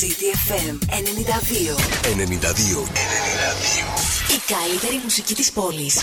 CTFM 92. 92. 92. Η καλύτερη μουσική της πόλης.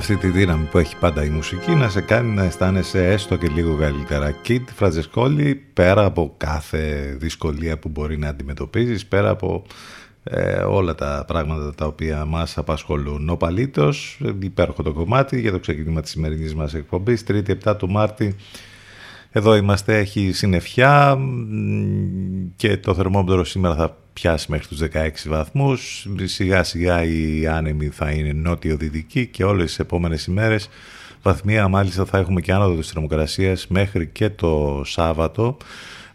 Αυτή τη δύναμη που έχει πάντα η μουσική να σε κάνει να αισθάνεσαι έστω και λίγο καλύτερα. Κιτ Φραζεσκόλη, πέρα από κάθε δυσκολία που μπορεί να αντιμετωπίζεις, πέρα από ε, όλα τα πράγματα τα οποία μας απασχολούν. Ο Παλίτος, υπέροχο το κομμάτι για το ξεκίνημα της σημερινής μας εκπομπής, 3η 7 του Μάρτη. Εδώ είμαστε, έχει συννεφιά και το θερμόμετρο σήμερα θα πιάσει μέχρι τους 16 βαθμούς. Σιγά σιγά η άνεμη θα είναι νότιο-δυτική και όλες τις επόμενες ημέρες βαθμία μάλιστα θα έχουμε και άνοδο της θερμοκρασίας μέχρι και το Σάββατο.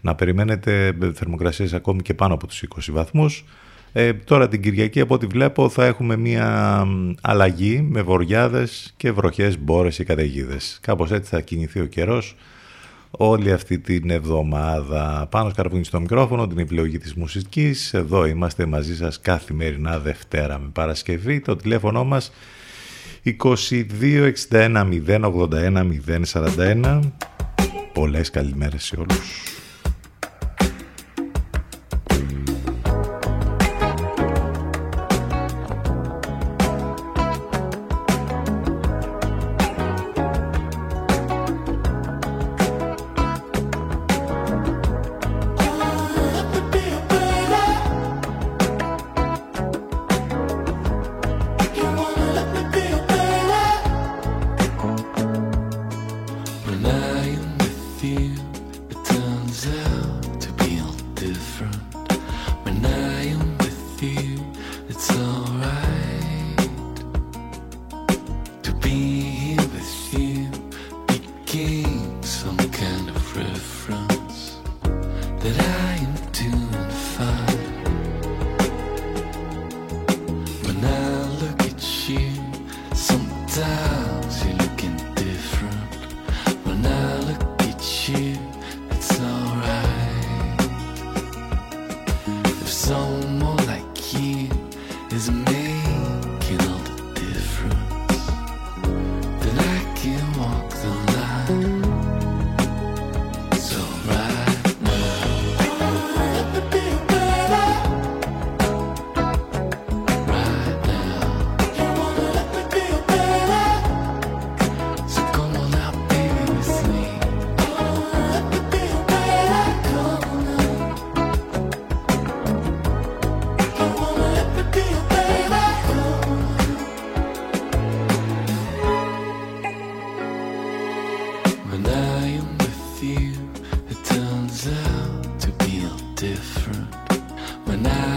Να περιμένετε θερμοκρασίες ακόμη και πάνω από τους 20 βαθμούς. Ε, τώρα την Κυριακή από ό,τι βλέπω θα έχουμε μια αλλαγή με βοριάδες και βροχές μπόρες ή καταιγίδες. Κάπως έτσι θα κινηθεί ο καιρός όλη αυτή την εβδομάδα. Πάνω σκαρπούνι στο μικρόφωνο, την επιλογή της μουσικής. Εδώ είμαστε μαζί σας καθημερινά Δευτέρα με Παρασκευή. Το τηλέφωνο μας 2261 081 041. Πολλές καλημέρες σε όλους. different. When I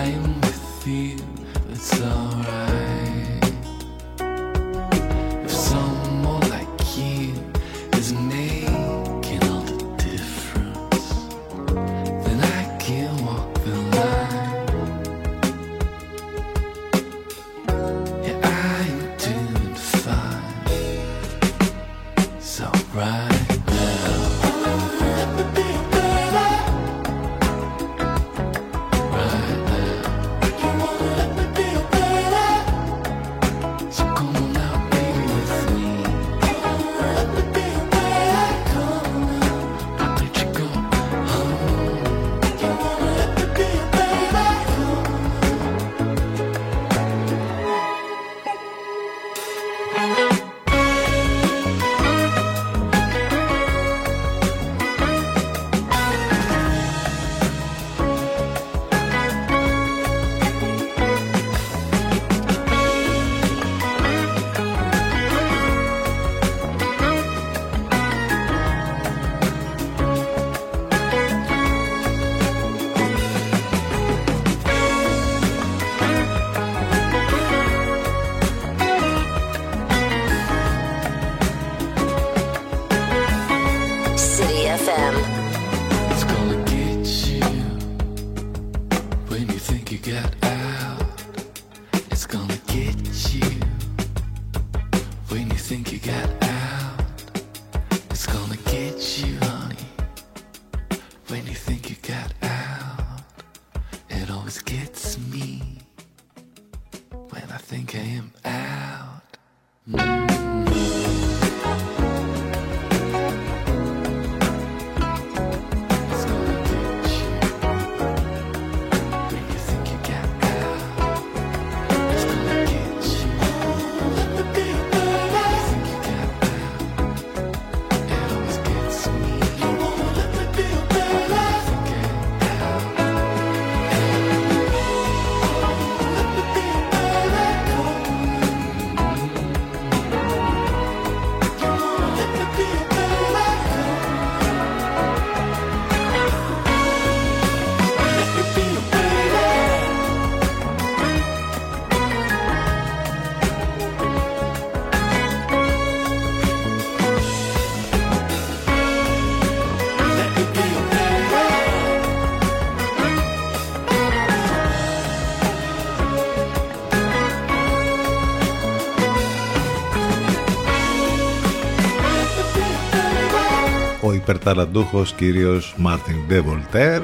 υπερταλαντούχος κύριος Μάρτιν Ντεβολτέρ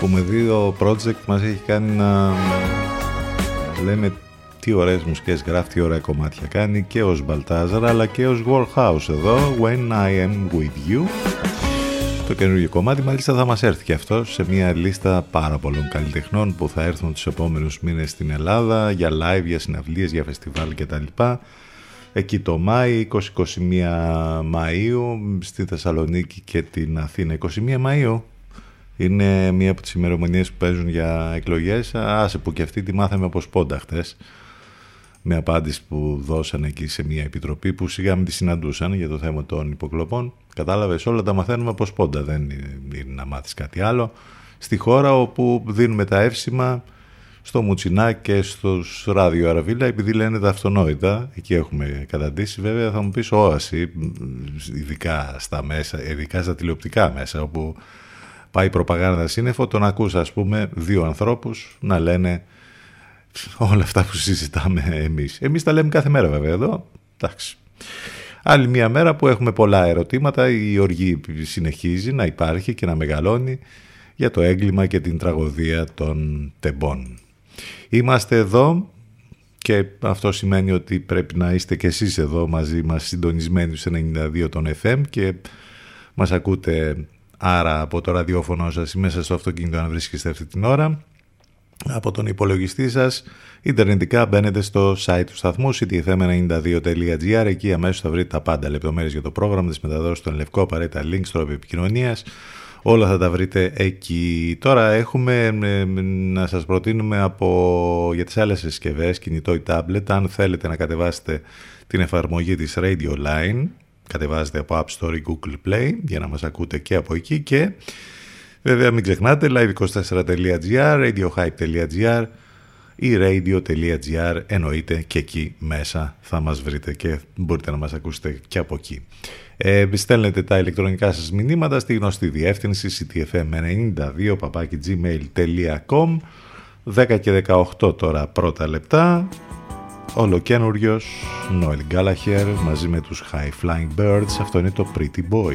που με δύο project μας έχει κάνει να λέμε τι ωραίες μουσικές γράφει, τι ωραία κομμάτια κάνει και ως Μπαλτάζαρα αλλά και ως Warhouse εδώ When I Am With You το καινούργιο κομμάτι μάλιστα θα μας έρθει και αυτό σε μια λίστα πάρα πολλών καλλιτεχνών που θα έρθουν τους επόμενους μήνες στην Ελλάδα για live, για συναυλίες, για φεστιβάλ κτλ. Εκεί το Μάη, 20-21 Μαΐου, στη Θεσσαλονίκη και την Αθήνα. 21 Μαΐου είναι μία από τις ημερομηνίες που παίζουν για εκλογές. Άσε που και αυτή τη μάθαμε από σπόντα χτες με απάντηση που δώσαν εκεί σε μια επιτροπή που σιγά μην τη συναντούσαν για το θέμα των υποκλοπών. Κατάλαβες όλα τα μαθαίνουμε από σπόντα, δεν είναι να μάθεις κάτι άλλο. Στη χώρα όπου δίνουμε τα εύσημα στο Μουτσινά και στους ράδιο Αραβίλα επειδή λένε τα αυτονόητα. Εκεί έχουμε καταντήσει βέβαια θα μου πεις όαση, ειδικά στα μέσα, ειδικά στα τηλεοπτικά μέσα όπου πάει προπαγάνδα σύννεφο, τον ακούς ας πούμε δύο ανθρώπους να λένε όλα αυτά που συζητάμε εμείς. Εμείς τα λέμε κάθε μέρα βέβαια εδώ. Εντάξει. Άλλη μια μέρα που έχουμε πολλά ερωτήματα, η οργή συνεχίζει να υπάρχει και να μεγαλώνει για το έγκλημα και την τραγωδία των τεμπών. Είμαστε εδώ και αυτό σημαίνει ότι πρέπει να είστε και εσείς εδώ μαζί μας συντονισμένοι στους 92 των FM και μας ακούτε άρα από το ραδιόφωνο σας ή μέσα στο αυτοκίνητο να βρίσκεστε αυτή την ώρα από τον υπολογιστή σας Ιντερνετικά μπαίνετε στο site του σταθμού ctfm92.gr εκεί αμέσως θα βρείτε τα πάντα λεπτομέρειες για το πρόγραμμα της μεταδόσης των Λευκό απαραίτητα links τρόπο επικοινωνίας όλα θα τα βρείτε εκεί. Τώρα έχουμε να σας προτείνουμε από, για τις άλλες συσκευές, κινητό ή tablet αν θέλετε να κατεβάσετε την εφαρμογή της Radio Line κατεβάζετε από App Store ή Google Play για να μας ακούτε και από εκεί και Βέβαια μην ξεχνάτε live24.gr, radiohype.gr ή radio.gr εννοείται και εκεί μέσα θα μας βρείτε και μπορείτε να μας ακούσετε και από εκεί. Ε, στέλνετε τα ηλεκτρονικά σας μηνύματα στη γνωστή διεύθυνση ctfm92 gmail.com 10 και 18 τώρα πρώτα λεπτά. Ολοκένουργιος Noel Gallagher μαζί με τους High Flying Birds. Αυτό είναι το Pretty Boy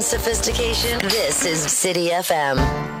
sophistication. This is City FM.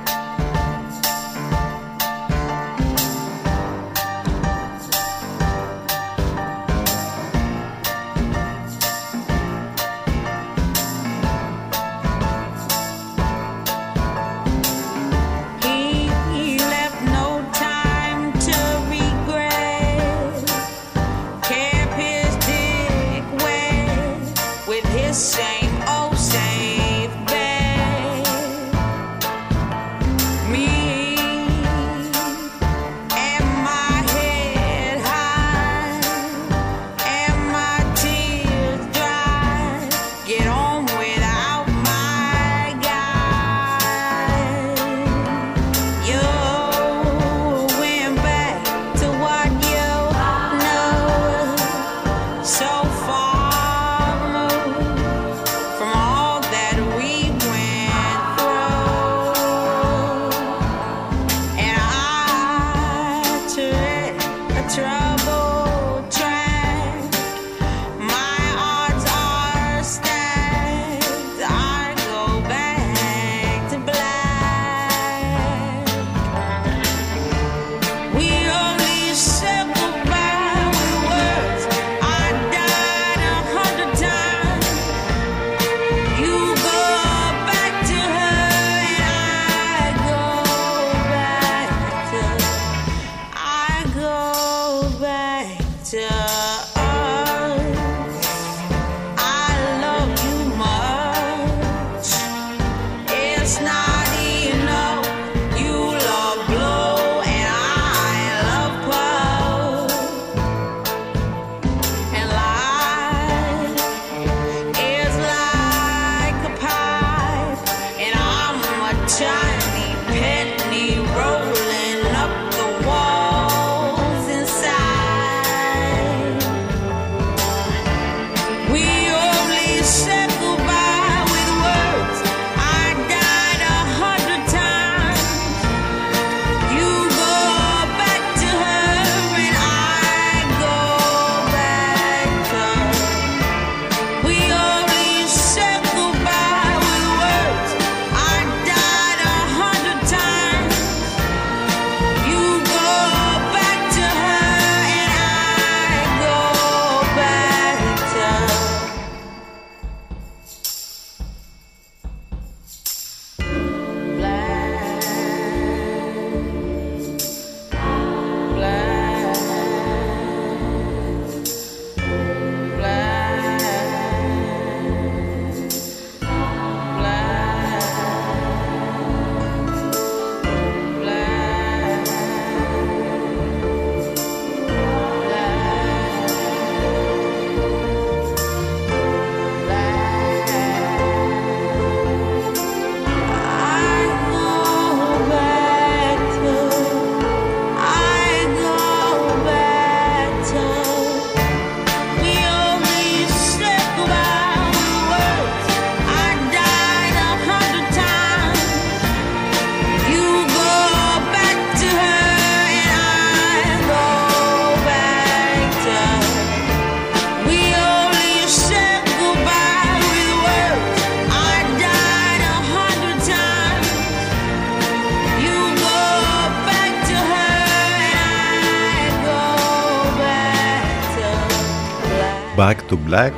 Black.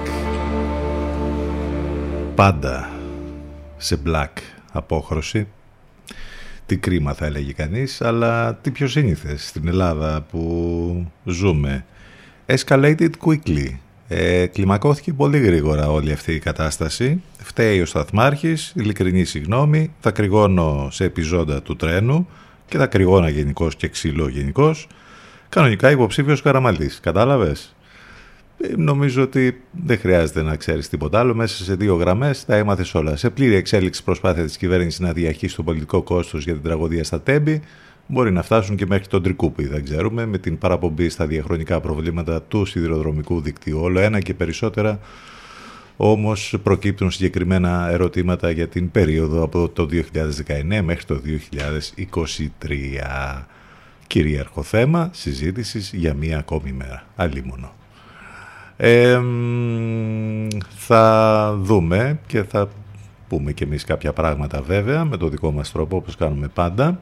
Πάντα σε black απόχρωση. Τι κρίμα θα έλεγε κανείς αλλά τι πιο σύνηθες στην Ελλάδα που ζούμε. Escalated quickly. Ε, κλιμακώθηκε πολύ γρήγορα όλη αυτή η κατάσταση. Φταίει ο Σταθμάρχης ειλικρινή συγγνώμη θα κρυγώνω σε επιζώντα του τρένου και θα κρυγώνα γενικώ και ξύλο γενικώ. κανονικά υποψήφιος Καραμαλής κατάλαβες; Νομίζω ότι δεν χρειάζεται να ξέρεις τίποτα άλλο. Μέσα σε δύο γραμμές τα έμαθες όλα. Σε πλήρη εξέλιξη προσπάθεια της κυβέρνησης να διαχύσει το πολιτικό κόστος για την τραγωδία στα Τέμπη, μπορεί να φτάσουν και μέχρι τον Τρικούπη, δεν ξέρουμε, με την παραπομπή στα διαχρονικά προβλήματα του σιδηροδρομικού δικτύου. Όλο ένα και περισσότερα όμως προκύπτουν συγκεκριμένα ερωτήματα για την περίοδο από το 2019 μέχρι το 2023. Κυρίαρχο θέμα συζήτησης για μία ακόμη μέρα. Αλλήμωνο. Ε, θα δούμε και θα πούμε και εμείς κάποια πράγματα βέβαια με το δικό μας τρόπο όπως κάνουμε πάντα.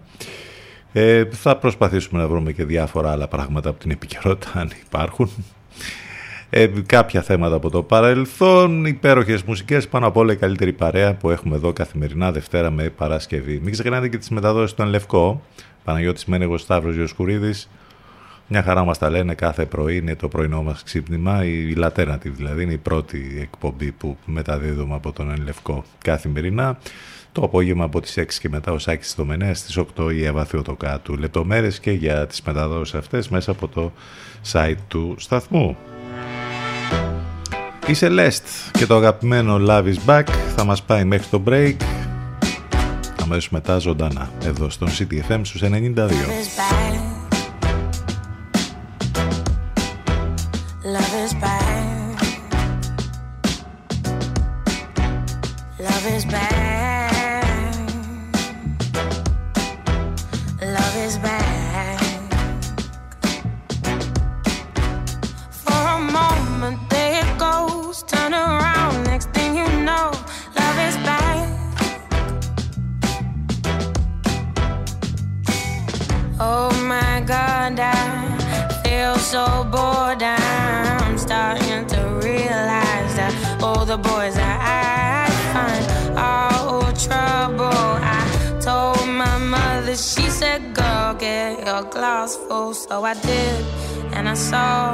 Ε, θα προσπαθήσουμε να βρούμε και διάφορα άλλα πράγματα από την επικαιρότητα αν υπάρχουν. Ε, κάποια θέματα από το παρελθόν, υπέροχες μουσικές, πάνω απ' όλα η καλύτερη παρέα που έχουμε εδώ καθημερινά Δευτέρα με Παρασκευή. Μην ξεχνάτε και τις μεταδόσεις του Λευκό, Παναγιώτης Μένεγος Σταύρος Γιοσκουρίδης, μια χαρά μας τα λένε κάθε πρωί, είναι το πρωινό μας ξύπνημα, η Λατέρνατη δηλαδή, είναι η πρώτη εκπομπή που μεταδίδουμε από τον Ενλευκό καθημερινά. Το απόγευμα από τις 6 και μετά ο Σάκης Δομενέας στις 8 η Εύα Θεοτοκάτου. Λεπτομέρειες και για τις μεταδόσεις αυτές μέσα από το site του σταθμού. Η Celeste και το αγαπημένο Love is Back θα μας πάει μέχρι το break αμέσως μετά ζωντανά εδώ στον CTFM στους 92. I did, and I saw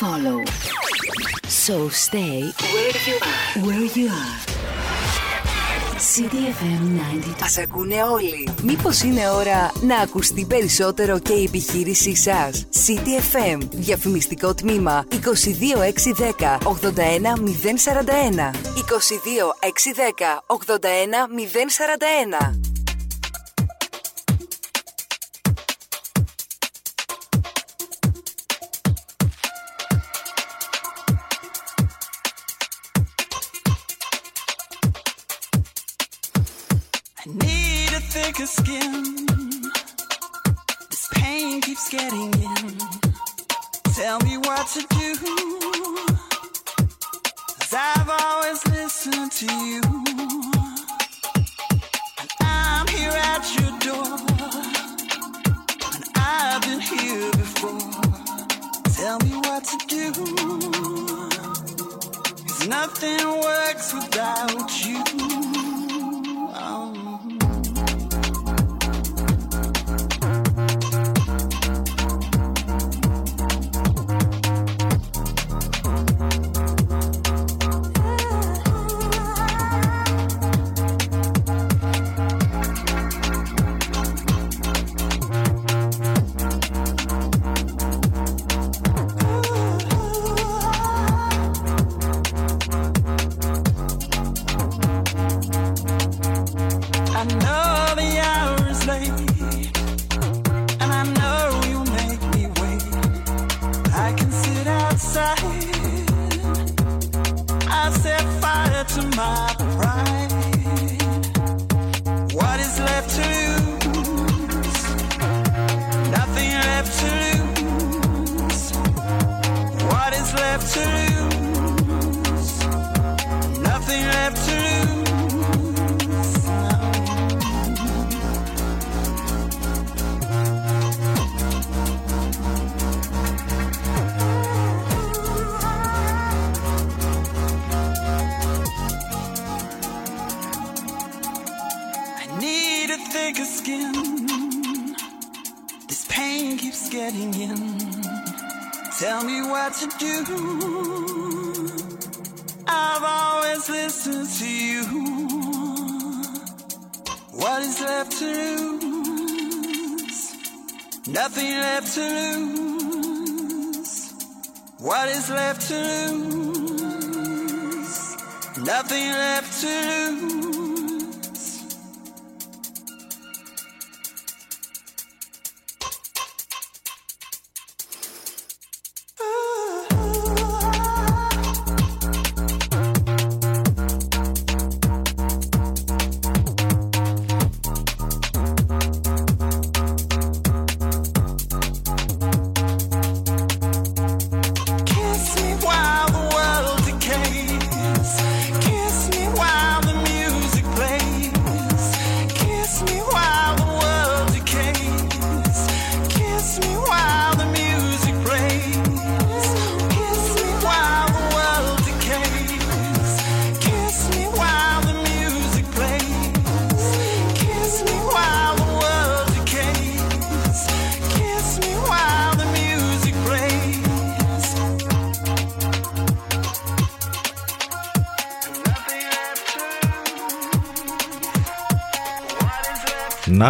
follow. So stay where you are. Where you are. CDFM 90. Ας ακούνε όλοι. Μήπως είναι ώρα να ακουστεί περισσότερο και η επιχείρησή σας; CDFM. Διαφημιστικό τμήμα 22610 81041. 22610 81041. To do. Cause I've always listened to you.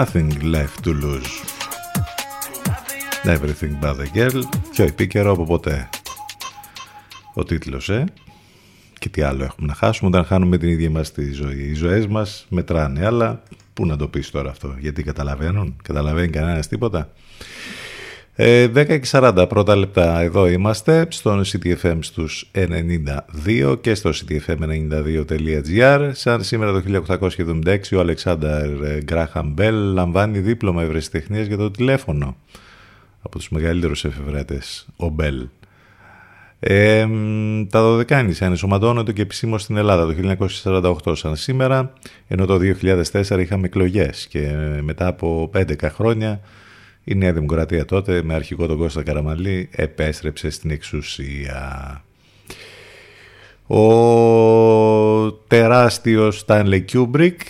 Nothing left to lose. Everything but the girl. Πιο επίκαιρο από ποτέ. Ο τίτλος, ε. Και τι άλλο έχουμε να χάσουμε όταν χάνουμε την ίδια μας τη ζωή. Οι ζωές μας μετράνε, αλλά πού να το πεις τώρα αυτό. Γιατί καταλαβαίνουν, καταλαβαίνει κανένας τίποτα; 10 ε, και 40 πρώτα λεπτά. Εδώ είμαστε στον CTFM στους 92 και στο ctfm92.gr σαν σήμερα το 1876 ο Αλεξάνδρ Γκράχαμ Μπέλ λαμβάνει δίπλωμα ευρεσιτεχνίας για το τηλέφωνο από τους μεγαλύτερους εφευρέτες ο Μπέλ. Ε, τα Δωδεκάνησα ενσωματώνονται και επισήμως στην Ελλάδα το 1948 σαν σήμερα ενώ το 2004 είχαμε εκλογές και μετά από 11 χρόνια η Νέα Δημοκρατία τότε με αρχηγό τον Κώστα Καραμαλή επέστρεψε στην εξουσία. Ο τεράστιος Στάνλεϊ Κιούμπρικ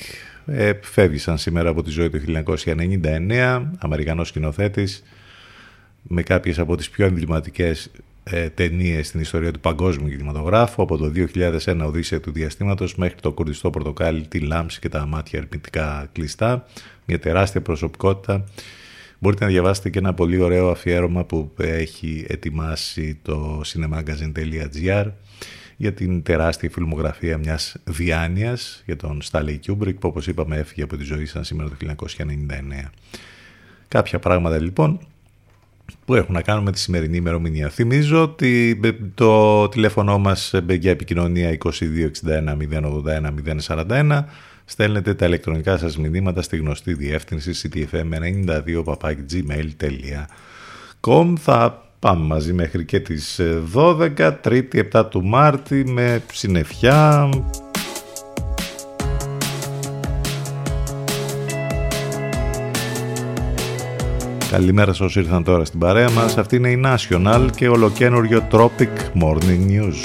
ε, φεύγησαν σήμερα από τη ζωή του 1999, Αμερικανός σκηνοθέτης, με κάποιες από τις πιο εμβληματικές ε, ταινίες στην ιστορία του παγκόσμιου κινηματογράφου από το 2001 Οδύσσια του Διαστήματος μέχρι το κουρδιστό πορτοκάλι, τη λάμψη και τα μάτια ερμητικά κλειστά μια τεράστια προσωπικότητα μπορείτε να διαβάσετε και ένα πολύ ωραίο αφιέρωμα που έχει ετοιμάσει το cinemagazine.gr για την τεράστια φιλμογραφία μιας διάνοιας για τον Στάνλεϊ Κιούμπρικ που όπως είπαμε έφυγε από τη ζωή σαν σήμερα το 1999. Κάποια πράγματα λοιπόν που έχουν να κάνουν με τη σημερινή ημερομηνία. Θυμίζω ότι το τηλέφωνο μας για επικοινωνία 2261 081 041 στέλνετε τα ηλεκτρονικά σας μηνύματα στη γνωστή διεύθυνση ctfm92.gmail.com Θα πάμε μαζί μέχρι και τις 12, 3η 7 του Μάρτη με συνεφιά, Καλημέρα σε όσοι ήρθαν τώρα στην παρέα μας. Αυτή είναι η National και ολοκένουργιο Tropic Morning News.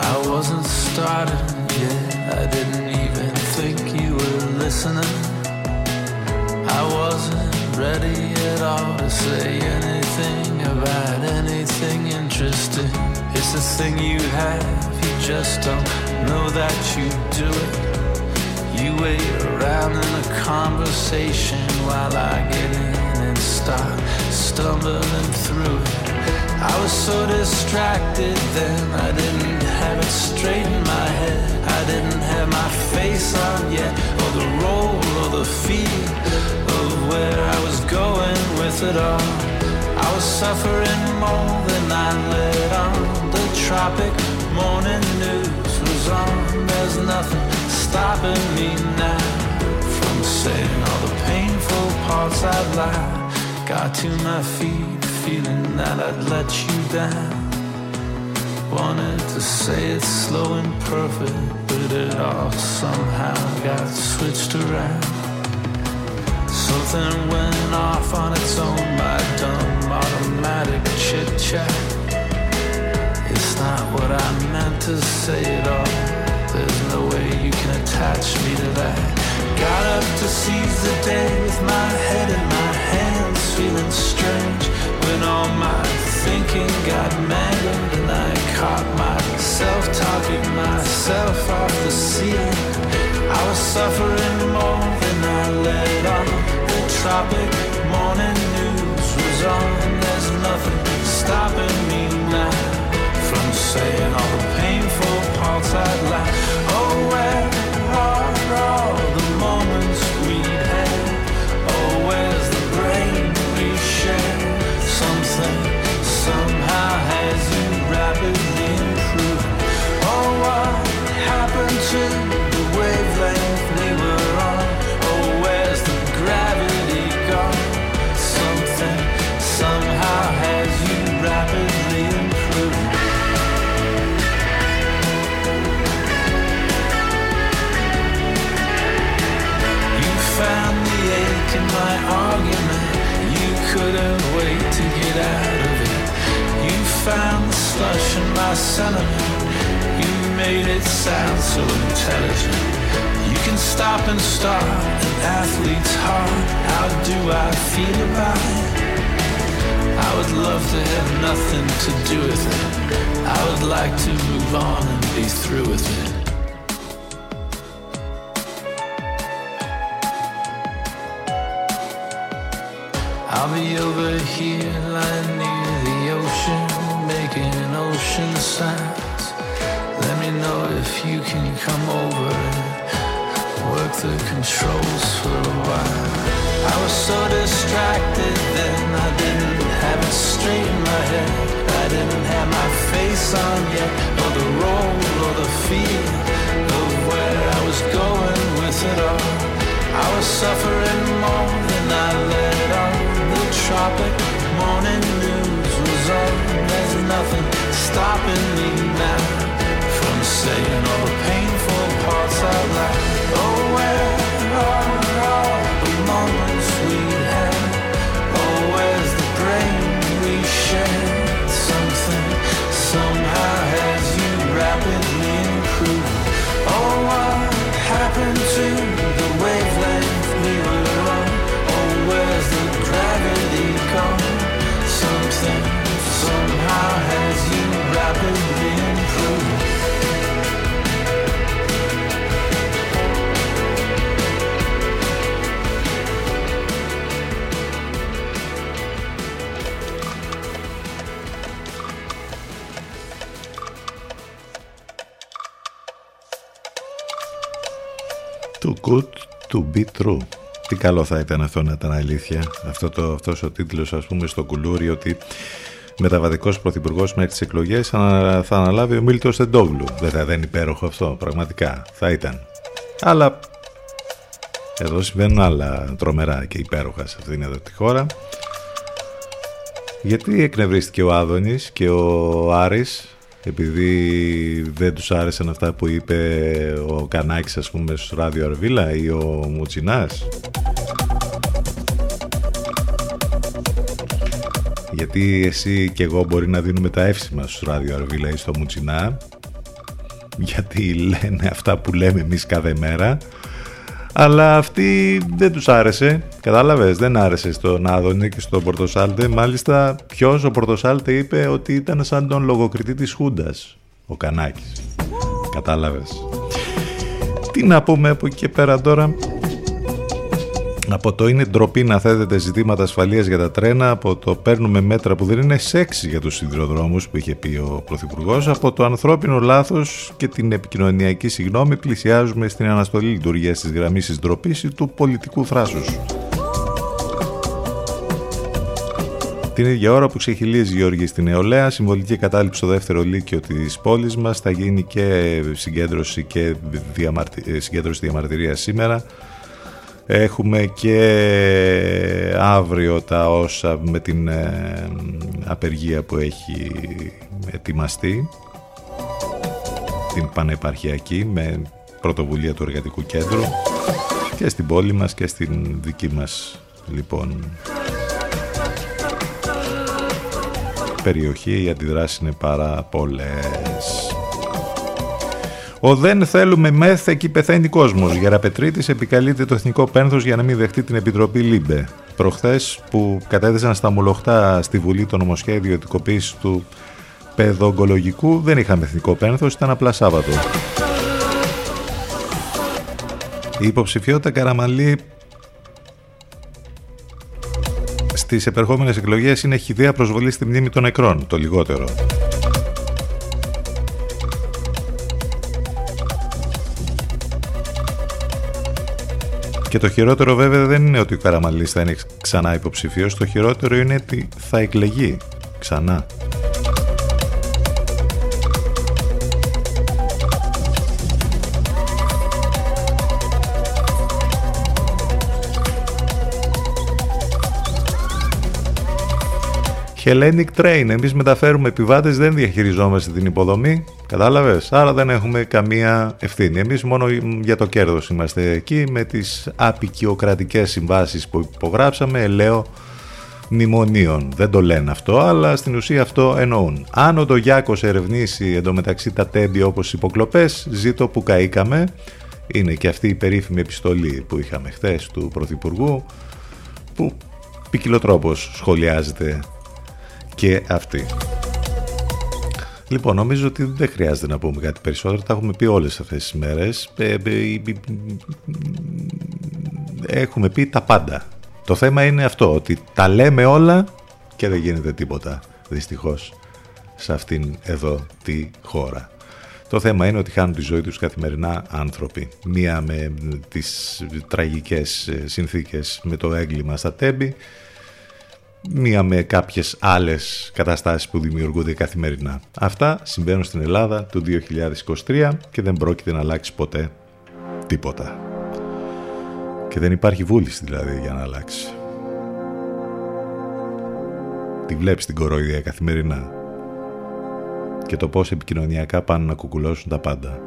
I wasn't started listening. I wasn't ready at all to say anything about anything interesting. It's the thing you have, you just don't know that you do it. You wait around in a conversation while I get in and start stumbling through it. I was so distracted then, I didn't have it straight in my head. I didn't have my face on yet, or the role or the feel of where I was going with it all. I was suffering more than I let on. The tropic morning news was on. There's nothing stopping me now from saying all the painful parts I'd lied. Got to my feet, feeling that I'd let you down. Wanted to say it slow and perfect, but it all somehow got switched around. Something went off on its own, my dumb automatic chit chat. It's not what I meant to say at all. There's no way you can attach me to that. Got up to seize the day with my head in my hands, feeling strange when all my thinking got mangled and I caught myself talking myself off the ceiling. I was suffering more than I let on. The tropic morning news was on. There's nothing stopping me now from saying all the painful parts I'd like. Oh, where are all the moments we get out of it. You found the slush in my sentiment. You made it sound so intelligent. You can stop and start an athlete's heart. How do I feel about it? I would love to have nothing to do with it. I would like to move on and be through with it. I'll be over here lying near the ocean, making ocean sounds. Let me know if you can come over and work the controls for a while. I was so distracted then, I didn't have it straight in my head. I didn't have my face on yet, or the role or the feel of where I was going with it all. I was suffering more than I let on. Tropic morning news was on. There's nothing stopping me now from saying all the painful parts out loud. Oh, where are all the moments Too good to be true. Τι καλό θα ήταν αυτό να ήταν αλήθεια. Αυτό το, αυτός ο τίτλος ας πούμε στο κουλούρι ότι μεταβατικός πρωθυπουργός μέχρι τις εκλογές θα αναλάβει ο Μίλτος Τεντόγλου. Δεν θα ήταν υπέροχο αυτό πραγματικά. Θα ήταν. Αλλά εδώ συμβαίνουν άλλα τρομερά και υπέροχα σε αυτήν εδώ τη χώρα. Γιατί εκνευρίστηκε ο Άδωνης και ο Άρης επειδή δεν τους άρεσαν αυτά που είπε ο Κανάκης ας πούμε στο ράδιο Αρβίλα ή ο Μουτσινάς. Γιατί εσύ και εγώ μπορεί να δίνουμε τα εύσημα στο ράδιο Αρβίλα ή στο Μουτσινά γιατί λένε αυτά που λέμε εμείς κάθε μέρα αλλά αυτή δεν τους άρεσε κατάλαβες δεν άρεσε στον Άδωνη και στον Πορτοσάλτε. Μάλιστα ποιος ο Πορτοσάλτε είπε ότι ήταν σαν τον λογοκριτή της Χούντας ο Κανάκης. Κατάλαβες. Τι να πούμε από εκεί και πέρα τώρα από το είναι ντροπή να θέτετε ζητήματα ασφαλείας για τα τρένα, από το παίρνουμε μέτρα που δεν είναι σεξ για τους σιδηροδρόμους που είχε πει ο Πρωθυπουργός, από το ανθρώπινο λάθος και την επικοινωνιακή συγνώμη πλησιάζουμε στην αναστολή λειτουργίας της γραμμής της ντροπής ή του πολιτικού θράσους. Την ίδια ώρα που ξεχυλίζει Γιώργη στην νεολαία, συμβολική κατάληψη στο δεύτερο λύκειο της πόλης μας θα γίνει και συγκέντρωση και διαμαρτι... συγκέντρωση διαμαρτυρίας σήμερα Έχουμε και αύριο τα όσα με την ε, απεργία που έχει ετοιμαστεί. Την πανεπαρχιακή με πρωτοβουλία του Εργατικού Κέντρου. Και στην πόλη μας και στην δική μας λοιπόν περιοχή. Οι αντιδράσεις είναι πάρα πολλές ο δεν θέλουμε ΜΕΘ, εκεί πεθαίνει κόσμος. Γεραπετρίτη επικαλείται το εθνικό πένθος για να μην δεχτεί την Επιτροπή LIBE. Προχθές που κατέθεσαν στα μουλοχτά στη Βουλή το νομοσχέδιο ιδιωτικοποίηση του παιδοογκολογικού δεν είχαμε εθνικό πένθος, ήταν απλά Σάββατο. Η υποψηφιότητα Καραμαλή στις επερχόμενες εκλογές είναι χιδέα προσβολή στη μνήμη των νεκρών, το λιγότερο. Και το χειρότερο βέβαια δεν είναι ότι ο Καραμαλής θα είναι ξανά υποψηφίος, το χειρότερο είναι ότι θα εκλεγεί ξανά. Hellenic Train. Εμείς μεταφέρουμε επιβάτες, δεν διαχειριζόμαστε την υποδομή. Κατάλαβες; Άρα δεν έχουμε καμία ευθύνη. Εμείς μόνο για το κέρδος είμαστε εκεί με τις απεικιοκρατικές συμβάσεις που υπογράψαμε, λέω μνημονίων. Δεν το λένε αυτό, αλλά στην ουσία αυτό εννοούν. Αν ο Ντογιάκος ερευνήσει εντωμεταξύ τα τέμπη όπως υποκλοπές, ζήτω που καήκαμε. Είναι και αυτή η περίφημη επιστολή που είχαμε χθες του Πρωθυπουργού, που ποικιλοτρόπως σχολιάζεται και αυτή. Λοιπόν, νομίζω ότι δεν χρειάζεται να πούμε κάτι περισσότερο. Τα έχουμε πει όλες αυτές τις μέρες. Ε, ε, ε, έχουμε πει τα πάντα. Το θέμα είναι αυτό, ότι τα λέμε όλα και δεν γίνεται τίποτα, δυστυχώς, σε αυτήν εδώ τη χώρα. Το θέμα είναι ότι χάνουν τη ζωή τους καθημερινά άνθρωποι. Μία με τις τραγικές συνθήκες με το έγκλημα στα τέμπη μία με κάποιες άλλες καταστάσεις που δημιουργούνται καθημερινά. Αυτά συμβαίνουν στην Ελλάδα το 2023 και δεν πρόκειται να αλλάξει ποτέ τίποτα. Και δεν υπάρχει βούληση δηλαδή για να αλλάξει. Τη βλέπεις την κοροϊδία καθημερινά και το πώς επικοινωνιακά πάνε να κουκουλώσουν τα πάντα.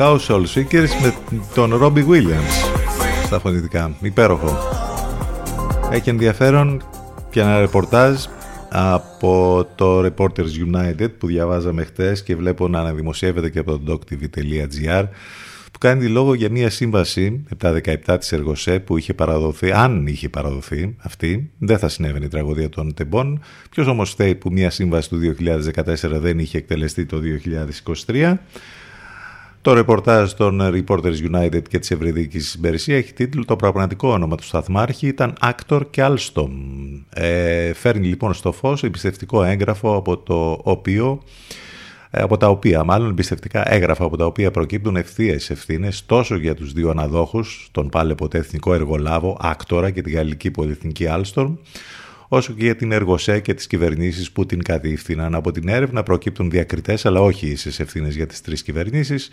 Lufthouse Soul Seekers με τον Robbie Williams στα φωνητικά. Υπέροχο. Έχει ενδιαφέρον και ένα ρεπορτάζ από το Reporters United που διαβάζαμε χτες και βλέπω να αναδημοσιεύεται και από το doctv.gr που κάνει λόγο για μια σύμβαση 7-17 της Εργοσέ που είχε παραδοθεί, αν είχε παραδοθεί αυτή, δεν θα συνέβαινε η τραγωδία των τεμπών. Ποιος όμως θέλει που μια σύμβαση του 2014 δεν είχε εκτελεστεί το 2023. Το ρεπορτάζ των Reporters United και της Ευρυδίκης Μπερσία έχει τίτλο «Το πραγματικό όνομα του σταθμάρχη ήταν Άκτορ και Alstom». Ε, φέρνει λοιπόν στο φως εμπιστευτικό έγγραφο από το οποίο ε, από τα οποία, μάλλον εμπιστευτικά έγγραφα από τα οποία προκύπτουν ευθείες ευθύνες τόσο για τους δύο αναδόχους, τον πάλι ποτέ εθνικό εργολάβο Άκτορα και τη γαλλική πολυεθνική Alstom, όσο και για την Εργοσέ και τις κυβερνήσεις που την κατήφθηναν. Από την έρευνα προκύπτουν διακριτές, αλλά όχι ίσες ευθύνες για τις τρεις κυβερνήσεις.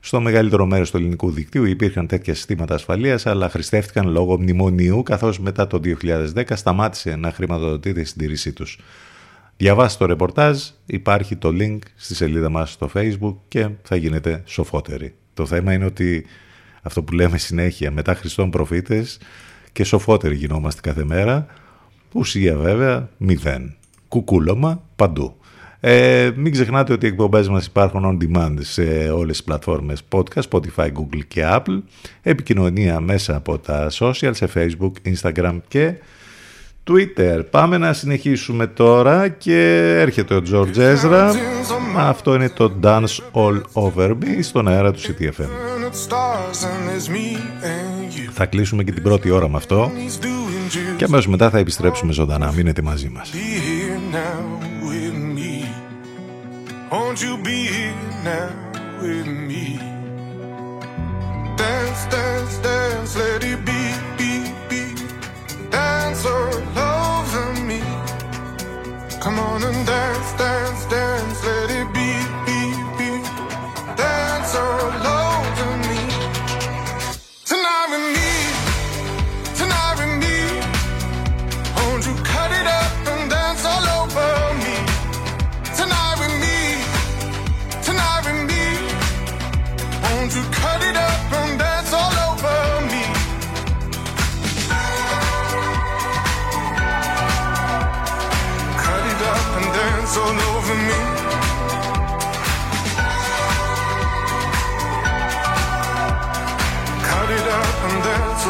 Στο μεγαλύτερο μέρος του ελληνικού δικτύου υπήρχαν τέτοια συστήματα ασφαλείας, αλλά χρηστεύτηκαν λόγω μνημονίου, καθώς μετά το 2010 σταμάτησε να χρηματοδοτείται η συντήρησή τους. Διαβάστε το ρεπορτάζ, υπάρχει το link στη σελίδα μας στο facebook και θα γίνετε σοφότεροι. Το θέμα είναι ότι αυτό που λέμε συνέχεια, μετά Χριστών προφήτες και σοφότεροι γινόμαστε κάθε μέρα, Ουσία βέβαια μηδέν. Κουκούλωμα παντού. Ε, μην ξεχνάτε ότι οι εκπομπές μας υπάρχουν on demand σε όλες τις πλατφόρμες podcast, Spotify, Google και Apple. Επικοινωνία μέσα από τα social, σε Facebook, Instagram και Twitter. Πάμε να συνεχίσουμε τώρα και έρχεται ο George Ezra. Αυτό είναι το Dance All Over Me στον αέρα του CTFM. Θα κλείσουμε και την πρώτη ώρα με αυτό. Και αμέσως μετά θα επιστρέψουμε ζωντανά. Μείνετε μαζί μας. Won't you be here now with me? Dance, dance, dance, let it be, be, be. dance all over me. Come on and dance, dance, dance, let it be, be, be. Dance all over me. Tonight with me, tonight with me. Won't you cut it up and dance all over me? Tonight with me, tonight with me. Won't you cut it up?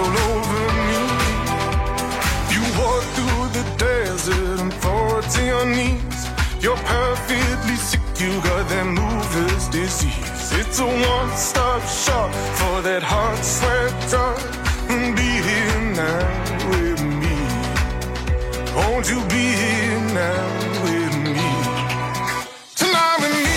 All over me. You walk through the desert and fall to your knees. You're perfectly sick, you got that mover's disease. It's a one stop shop for that heart sweat drug. Be here now with me. Won't you be here now? all over me.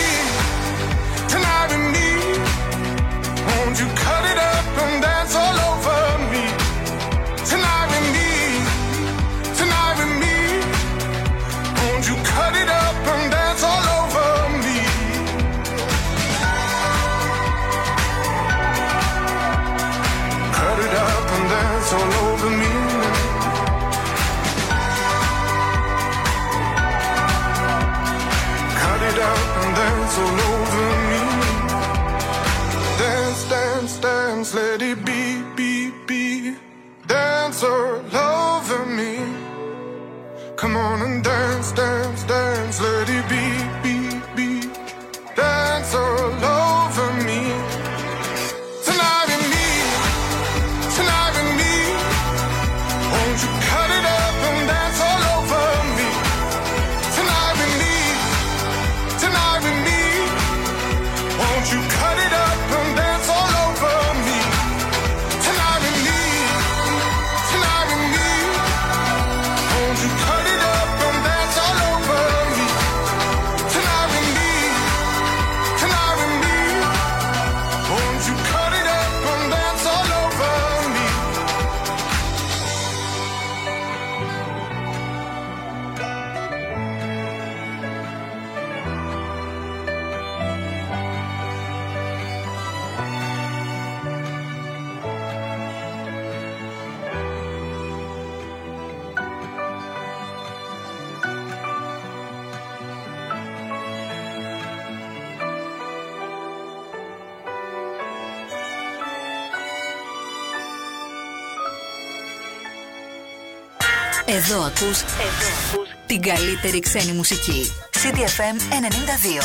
Ακούς, εδώ ακούς την καλύτερη ξένη μουσική. CDFM 92.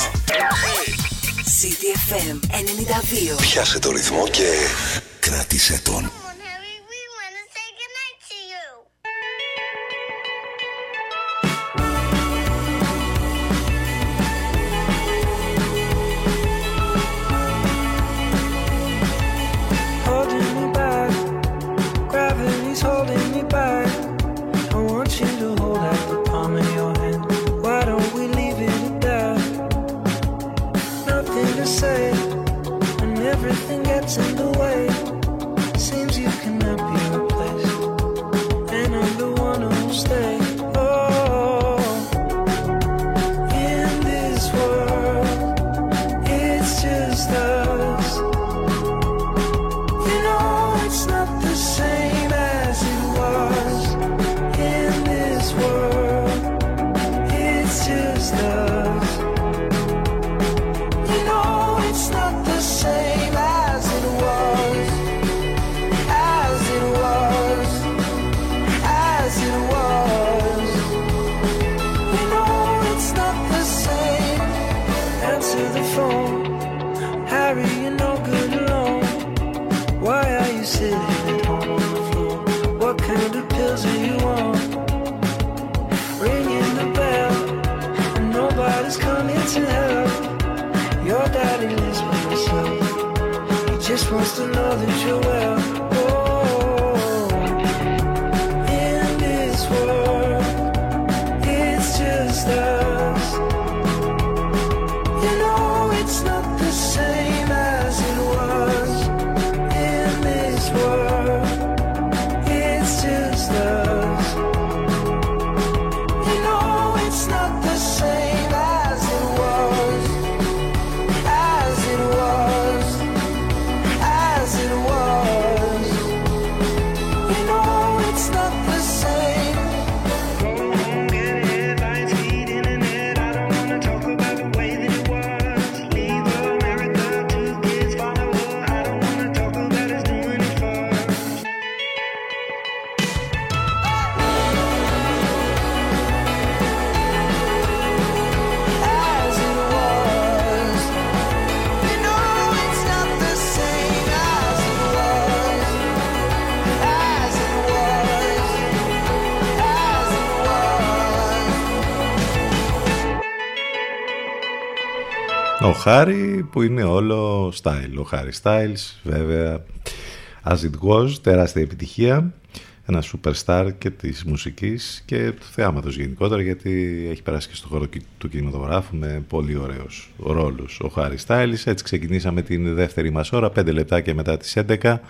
CDFM 92. Πιάσε το ρυθμό και κράτησε τον. Χάρη που είναι όλο style. Ο Χάρη Styles βέβαια as it was, τεράστια επιτυχία. Ένα superstar και της μουσικής και του θεάματος γενικότερα γιατί έχει περάσει και στο χώρο του κινηματογράφου με πολύ ωραίους ρόλους ο Χάρη Styles. Έτσι ξεκινήσαμε την δεύτερη μας ώρα, 5 λεπτάκια μετά τις 11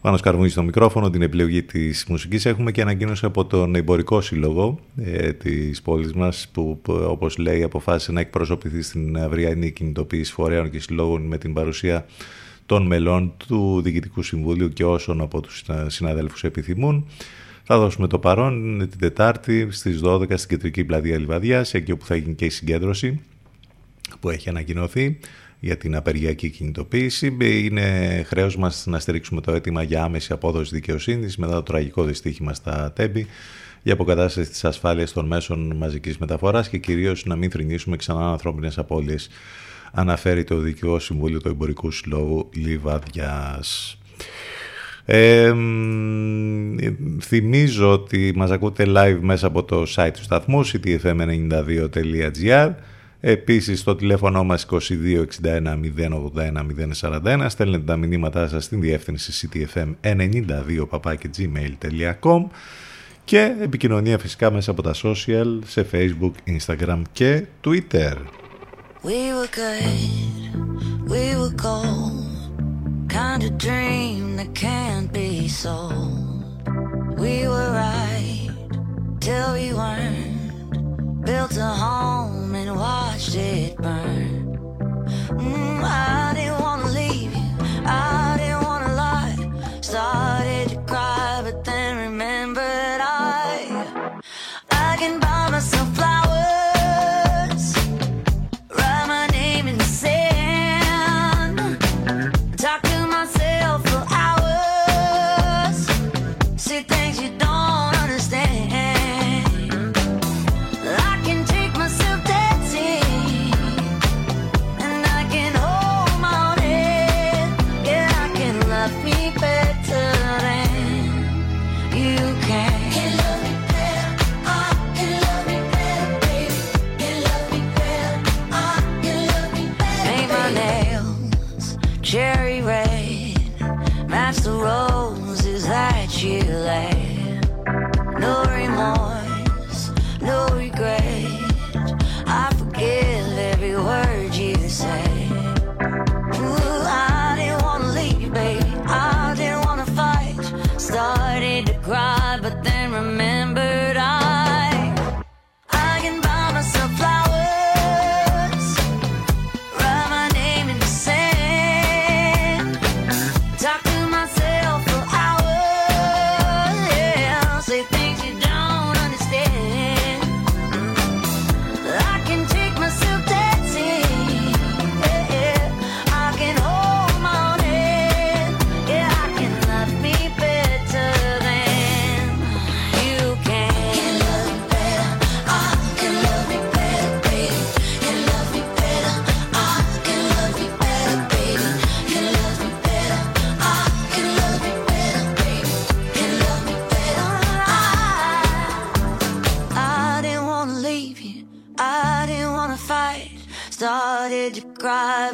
πάνω Καρμούνη στο μικρόφωνο, την επιλογή της μουσικής. Έχουμε και ανακοίνωση από τον εμπορικό σύλλογο ε, της πόλης μας που, που όπως λέει αποφάσισε να εκπροσωπηθεί στην αυριανή κινητοποίηση φορέων και συλλόγων με την παρουσία των μελών του Διοικητικού Συμβουλίου και όσων από τους συναδέλφους επιθυμούν. Θα δώσουμε το παρόν την Τετάρτη στις 12 στην Κεντρική Πλατεία Λιβαδιάς, εκεί όπου θα γίνει και η συγκέντρωση που έχει ανακοινωθεί για την απεργιακή κινητοποίηση. Είναι χρέος μας να στηρίξουμε το αίτημα για άμεση απόδοση δικαιοσύνης μετά το τραγικό δυστύχημα στα Τέμπη για αποκατάσταση της ασφάλειας των μέσων μαζικής μεταφοράς και κυρίως να μην θρυνήσουμε ξανά ανθρώπινες απώλειες αναφέρει το Δικαιό Συμβούλιο του Εμπορικού Συλλόγου Λιβαδιάς. Ε, θυμίζω ότι μας ακούτε live μέσα από το site του σταθμού ctfm92.gr Επίσης στο τηλέφωνο μας 2261 081 041 στέλνετε τα μηνύματά σας στην διεύθυνση ctfm92 gmail.com και επικοινωνία φυσικά μέσα από τα social σε facebook, instagram και twitter. We were good, we were gold Kind of dream that can't be sold We were right till we weren't Built a home and watched it burn. Mm, I didn't wanna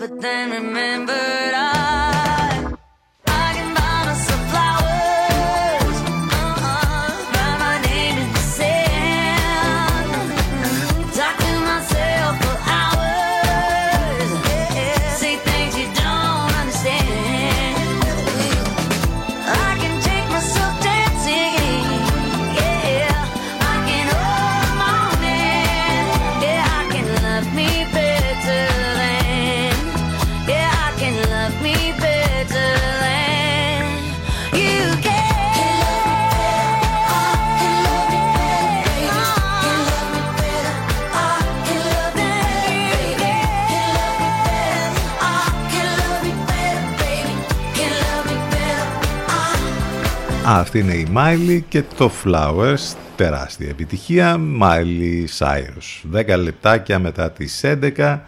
but then remembered Αυτή είναι η Miley και το Flowers, τεράστια επιτυχία, Miley Cyrus. 10 λεπτάκια μετά τις 11,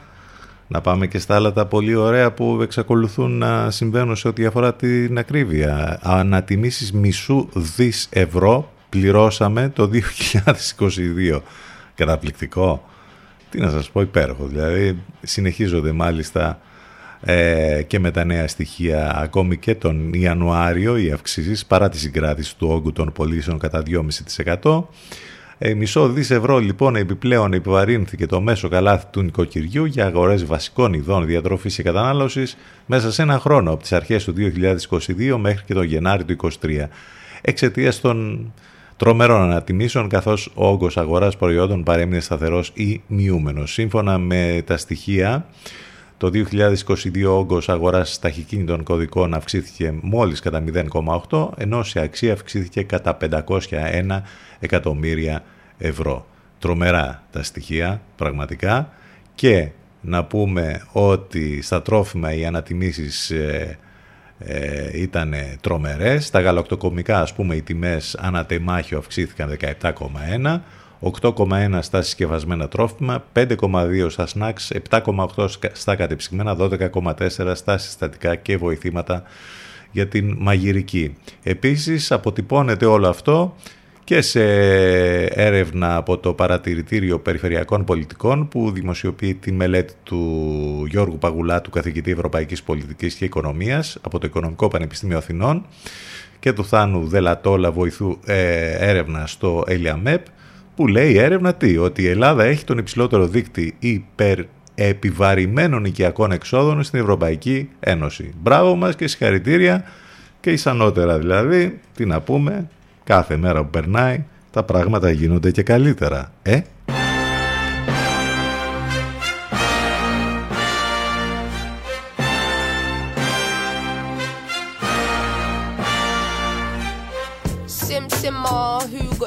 να πάμε και στα άλλα τα πολύ ωραία που εξακολουθούν να συμβαίνουν σε ό,τι αφορά την ακρίβεια. Ανατιμήσεις μισού δις ευρώ πληρώσαμε το 2022. Καταπληκτικό. Τι να σας πω, υπέροχο. Δηλαδή συνεχίζονται μάλιστα ε, και με τα νέα στοιχεία ακόμη και τον Ιανουάριο οι αυξήσεις παρά τη συγκράτηση του όγκου των πωλήσεων κατά 2,5%. Ε, μισό δις ευρώ λοιπόν επιπλέον επιβαρύνθηκε το μέσο καλάθι του νοικοκυριού για αγορές βασικών ειδών διατροφής και κατανάλωσης μέσα σε ένα χρόνο από τις αρχές του 2022 μέχρι και τον Γενάρη του 2023 εξαιτίας των τρομερών ανατιμήσεων καθώς ο όγκος αγοράς προϊόντων παρέμεινε σταθερός ή μειούμενος. Σύμφωνα με τα στοιχεία το 2022 ο όγκος αγοράς ταχυκίνητων κωδικών αυξήθηκε μόλις κατά 0,8 ενώ σε αξία αυξήθηκε κατά 501 εκατομμύρια ευρώ. Τρομερά τα στοιχεία πραγματικά και να πούμε ότι στα τρόφιμα οι ανατιμήσεις ε, ε, ήταν τρομερές. Στα γαλακτοκομικά ας πούμε οι τιμές ανατεμάχιο αυξήθηκαν 17,1 8,1 στα συσκευασμένα τρόφιμα, 5,2 στα snacks, 7,8 στα κατεψυγμένα, 12,4 στα συστατικά και βοηθήματα για την μαγειρική. Επίσης αποτυπώνεται όλο αυτό και σε έρευνα από το Παρατηρητήριο Περιφερειακών Πολιτικών που δημοσιοποιεί τη μελέτη του Γιώργου Παγουλάτου, καθηγητή Ευρωπαϊκής Πολιτικής και Οικονομίας από το Οικονομικό Πανεπιστήμιο Αθηνών και του Θάνου Δελατόλα βοηθού ε, έρευνα στο ΕΛΙΑΜΕΠ που λέει η έρευνα τι, ότι η Ελλάδα έχει τον υψηλότερο δίκτυ υπερ επιβαρημένων οικιακών εξόδων στην Ευρωπαϊκή Ένωση. Μπράβο μας και συγχαρητήρια και ισανότερα δηλαδή, τι να πούμε, κάθε μέρα που περνάει τα πράγματα γίνονται και καλύτερα. Ε,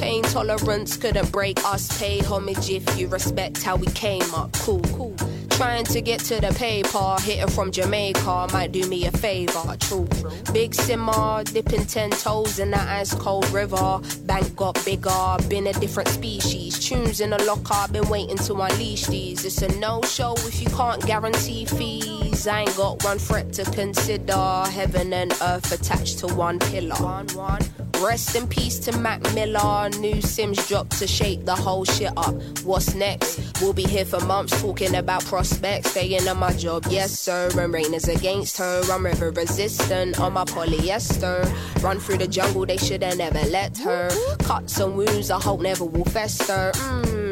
pain tolerance couldn't break us. Pay homage if you respect how we came up. Cool, cool. Trying to get to the paper, hitting from Jamaica might do me a favor. True. Big simmer, dipping ten toes in that ice cold river. Bank got bigger, been a different species. Tunes in the locker, been waiting to unleash these. It's a no show if you can't guarantee fees. I ain't got one threat to consider. Heaven and earth attached to one pillar. One, one. Rest in peace to Mac Miller. New Sims dropped to shake the whole shit up. What's next? We'll be here for months talking about prospects. Staying on my job, yes sir. And rain is against her. I'm river resistant on my polyester. Run through the jungle, they should have never let her. Cuts and wounds, I hope never will fester. Mmm,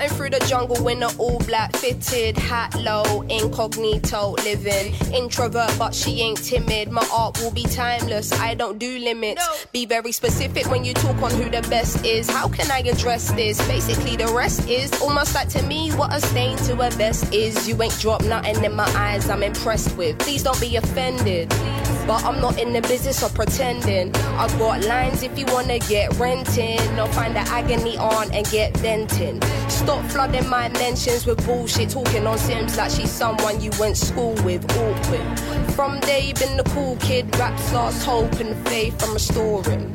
Cutting through the jungle in an all black fitted hat low, incognito living. Introvert, but she ain't timid. My art will be timeless. I don't do limits. Be very specific when you talk on who the best is. How can I address this? Basically, the rest is almost like to me what a stain to a vest is. You ain't dropped nothing in my eyes. I'm impressed with. Please don't be offended. But I'm not in the business of pretending. I got lines if you wanna get renting. Or find the agony on and get venting. Stop flooding my mentions with bullshit. Talking on Sims like she's someone you went school with. Awkward. From day been the cool kid. Raps lost hope and faith I'm restoring.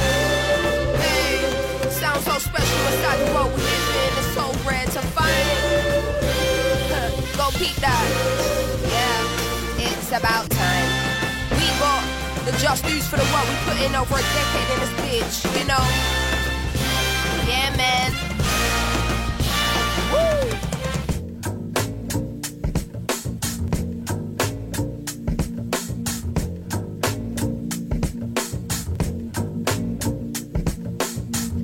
It's about time. We got the just news for the work we put in over a decade in this bitch, you know? Yeah, man.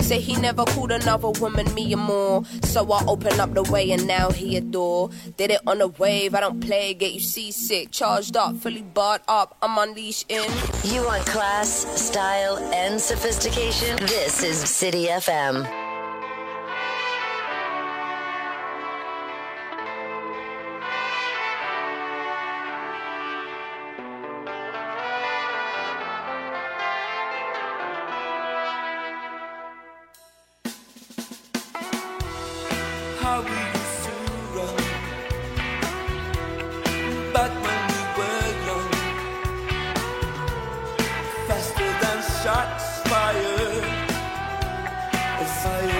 Say he never called another woman me or more. So I open up the way and now he adore. Did it on a wave, I don't play, get you seasick. Charged up, fully barred up, I'm unleashed in. You want class, style, and sophistication? This is City FM. Fire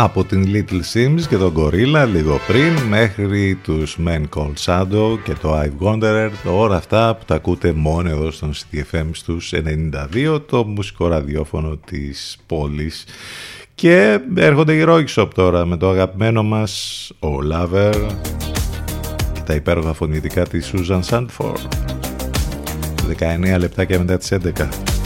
από την Little Sims και τον Gorilla λίγο πριν μέχρι τους Men Called Shadow και το I've Wandered όλα αυτά που τα ακούτε μόνο εδώ στον CTFM στους 92 το μουσικό ραδιόφωνο της πόλης. Και έρχονται οι Rock Shop τώρα με το αγαπημένο μας ο Lover και τα υπέροχα φωνητικά της Susan Sandford. 19 λεπτάκια μετά τις 11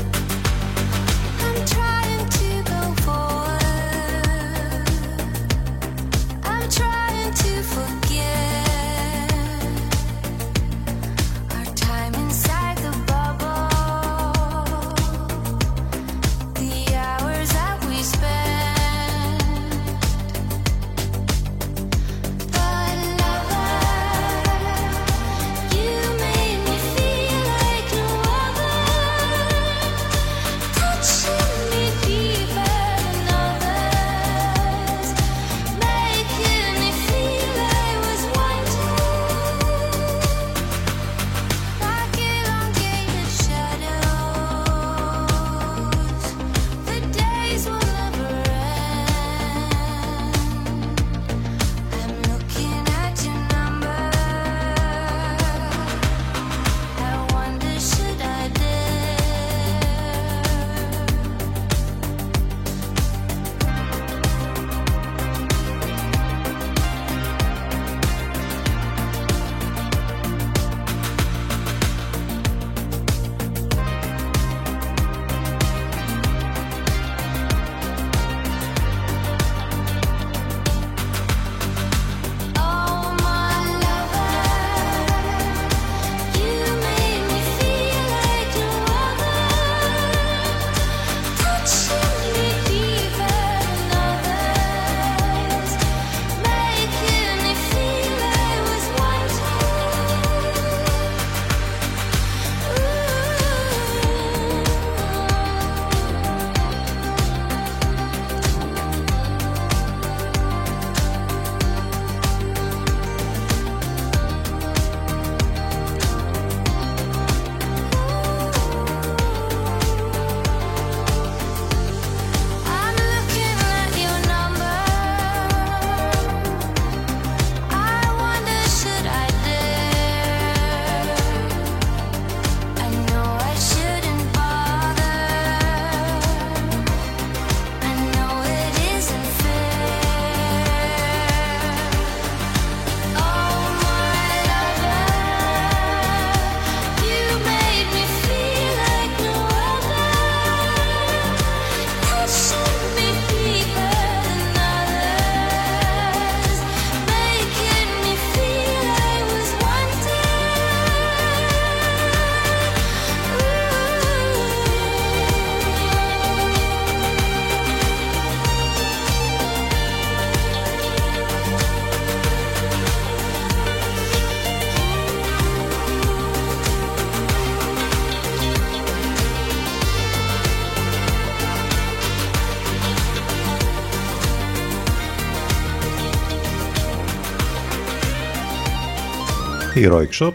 Heroic Shop.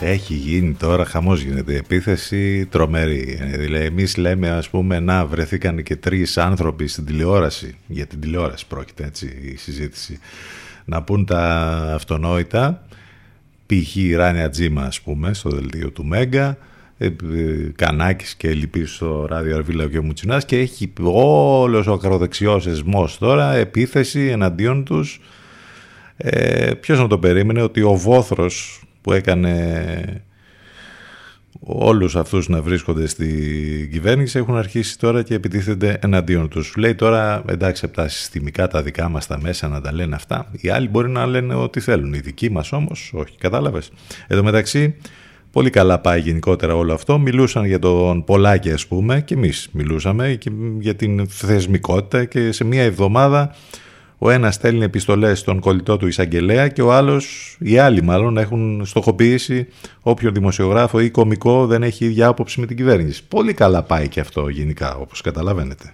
Έχει γίνει τώρα, χαμός γίνεται, επίθεση τρομερή. Δηλαδή, εμείς λέμε ας πούμε να βρεθήκαν και τρεις άνθρωποι στην τηλεόραση, για την τηλεόραση πρόκειται έτσι η συζήτηση, να πούν τα αυτονόητα, π.χ. η Ράνια Τζίμα ας πούμε στο δελτίο του Μέγκα, ε, Κανάκης και λοιποί στο ράδιο Αρβίλα και ο Μουτσινάς και έχει όλος ο ακροδεξιός εσμός τώρα επίθεση εναντίον τους ε, ποιος να το περίμενε ότι ο Βόθρος που έκανε όλους αυτούς να βρίσκονται στη κυβέρνηση έχουν αρχίσει τώρα και επιτίθενται εναντίον τους. Λέει τώρα εντάξει από τα συστημικά τα δικά μας τα μέσα να τα λένε αυτά. Οι άλλοι μπορεί να λένε ό,τι θέλουν. Οι δικοί μας όμως όχι. Κατάλαβες. Εδώ μεταξύ πολύ καλά πάει γενικότερα όλο αυτό. Μιλούσαν για τον Πολάκη ας πούμε και εμείς μιλούσαμε και για την θεσμικότητα και σε μία εβδομάδα ο ένας στέλνει επιστολές στον κολλητό του εισαγγελέα και ο άλλος, οι άλλοι μάλλον, έχουν στοχοποιήσει όποιο δημοσιογράφο ή κομικό δεν έχει ίδια άποψη με την κυβέρνηση. Πολύ καλά πάει και αυτό γενικά, όπως καταλαβαίνετε.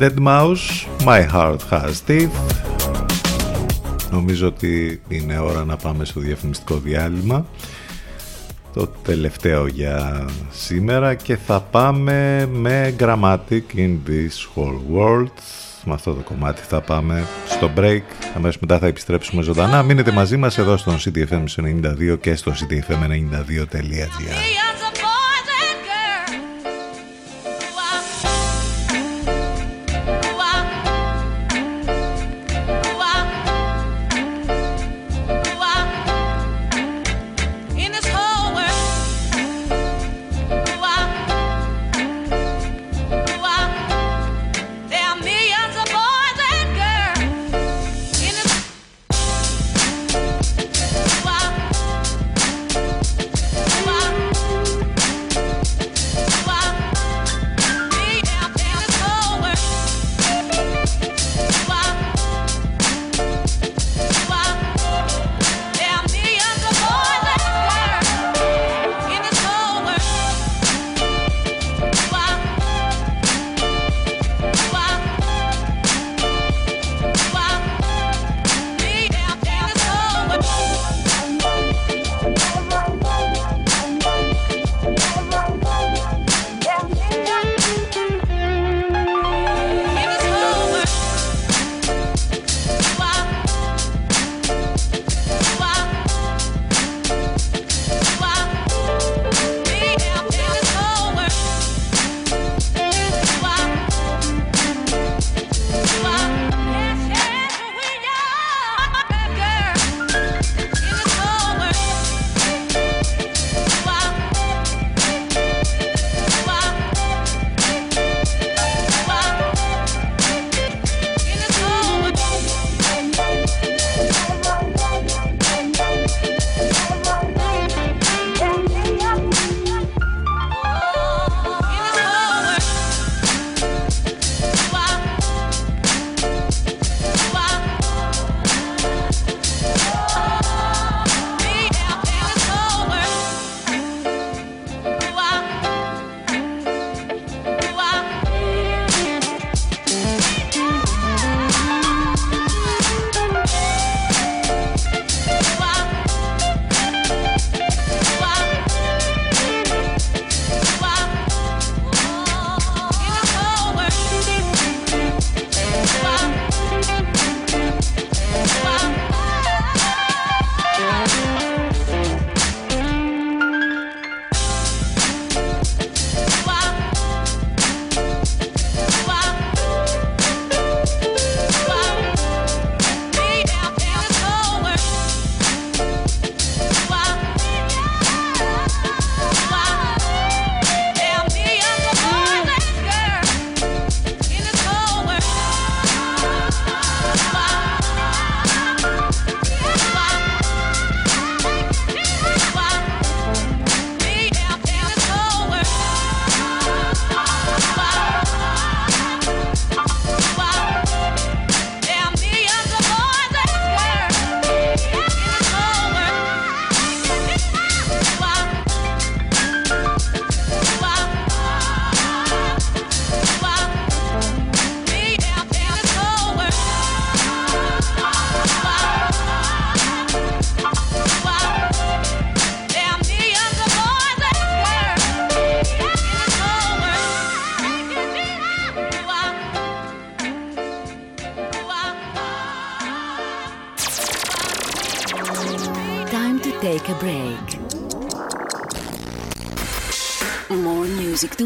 Dead Mouse, My Heart Has Teeth. Νομίζω ότι είναι ώρα να πάμε στο διαφημιστικό διάλειμμα. Το τελευταίο για σήμερα και θα πάμε με Grammatic in this whole world. Με αυτό το κομμάτι θα πάμε στο break. Αμέσως μετά θα επιστρέψουμε ζωντανά. Μείνετε μαζί μας εδώ στον CDFM92 και στο cdfm92.gr.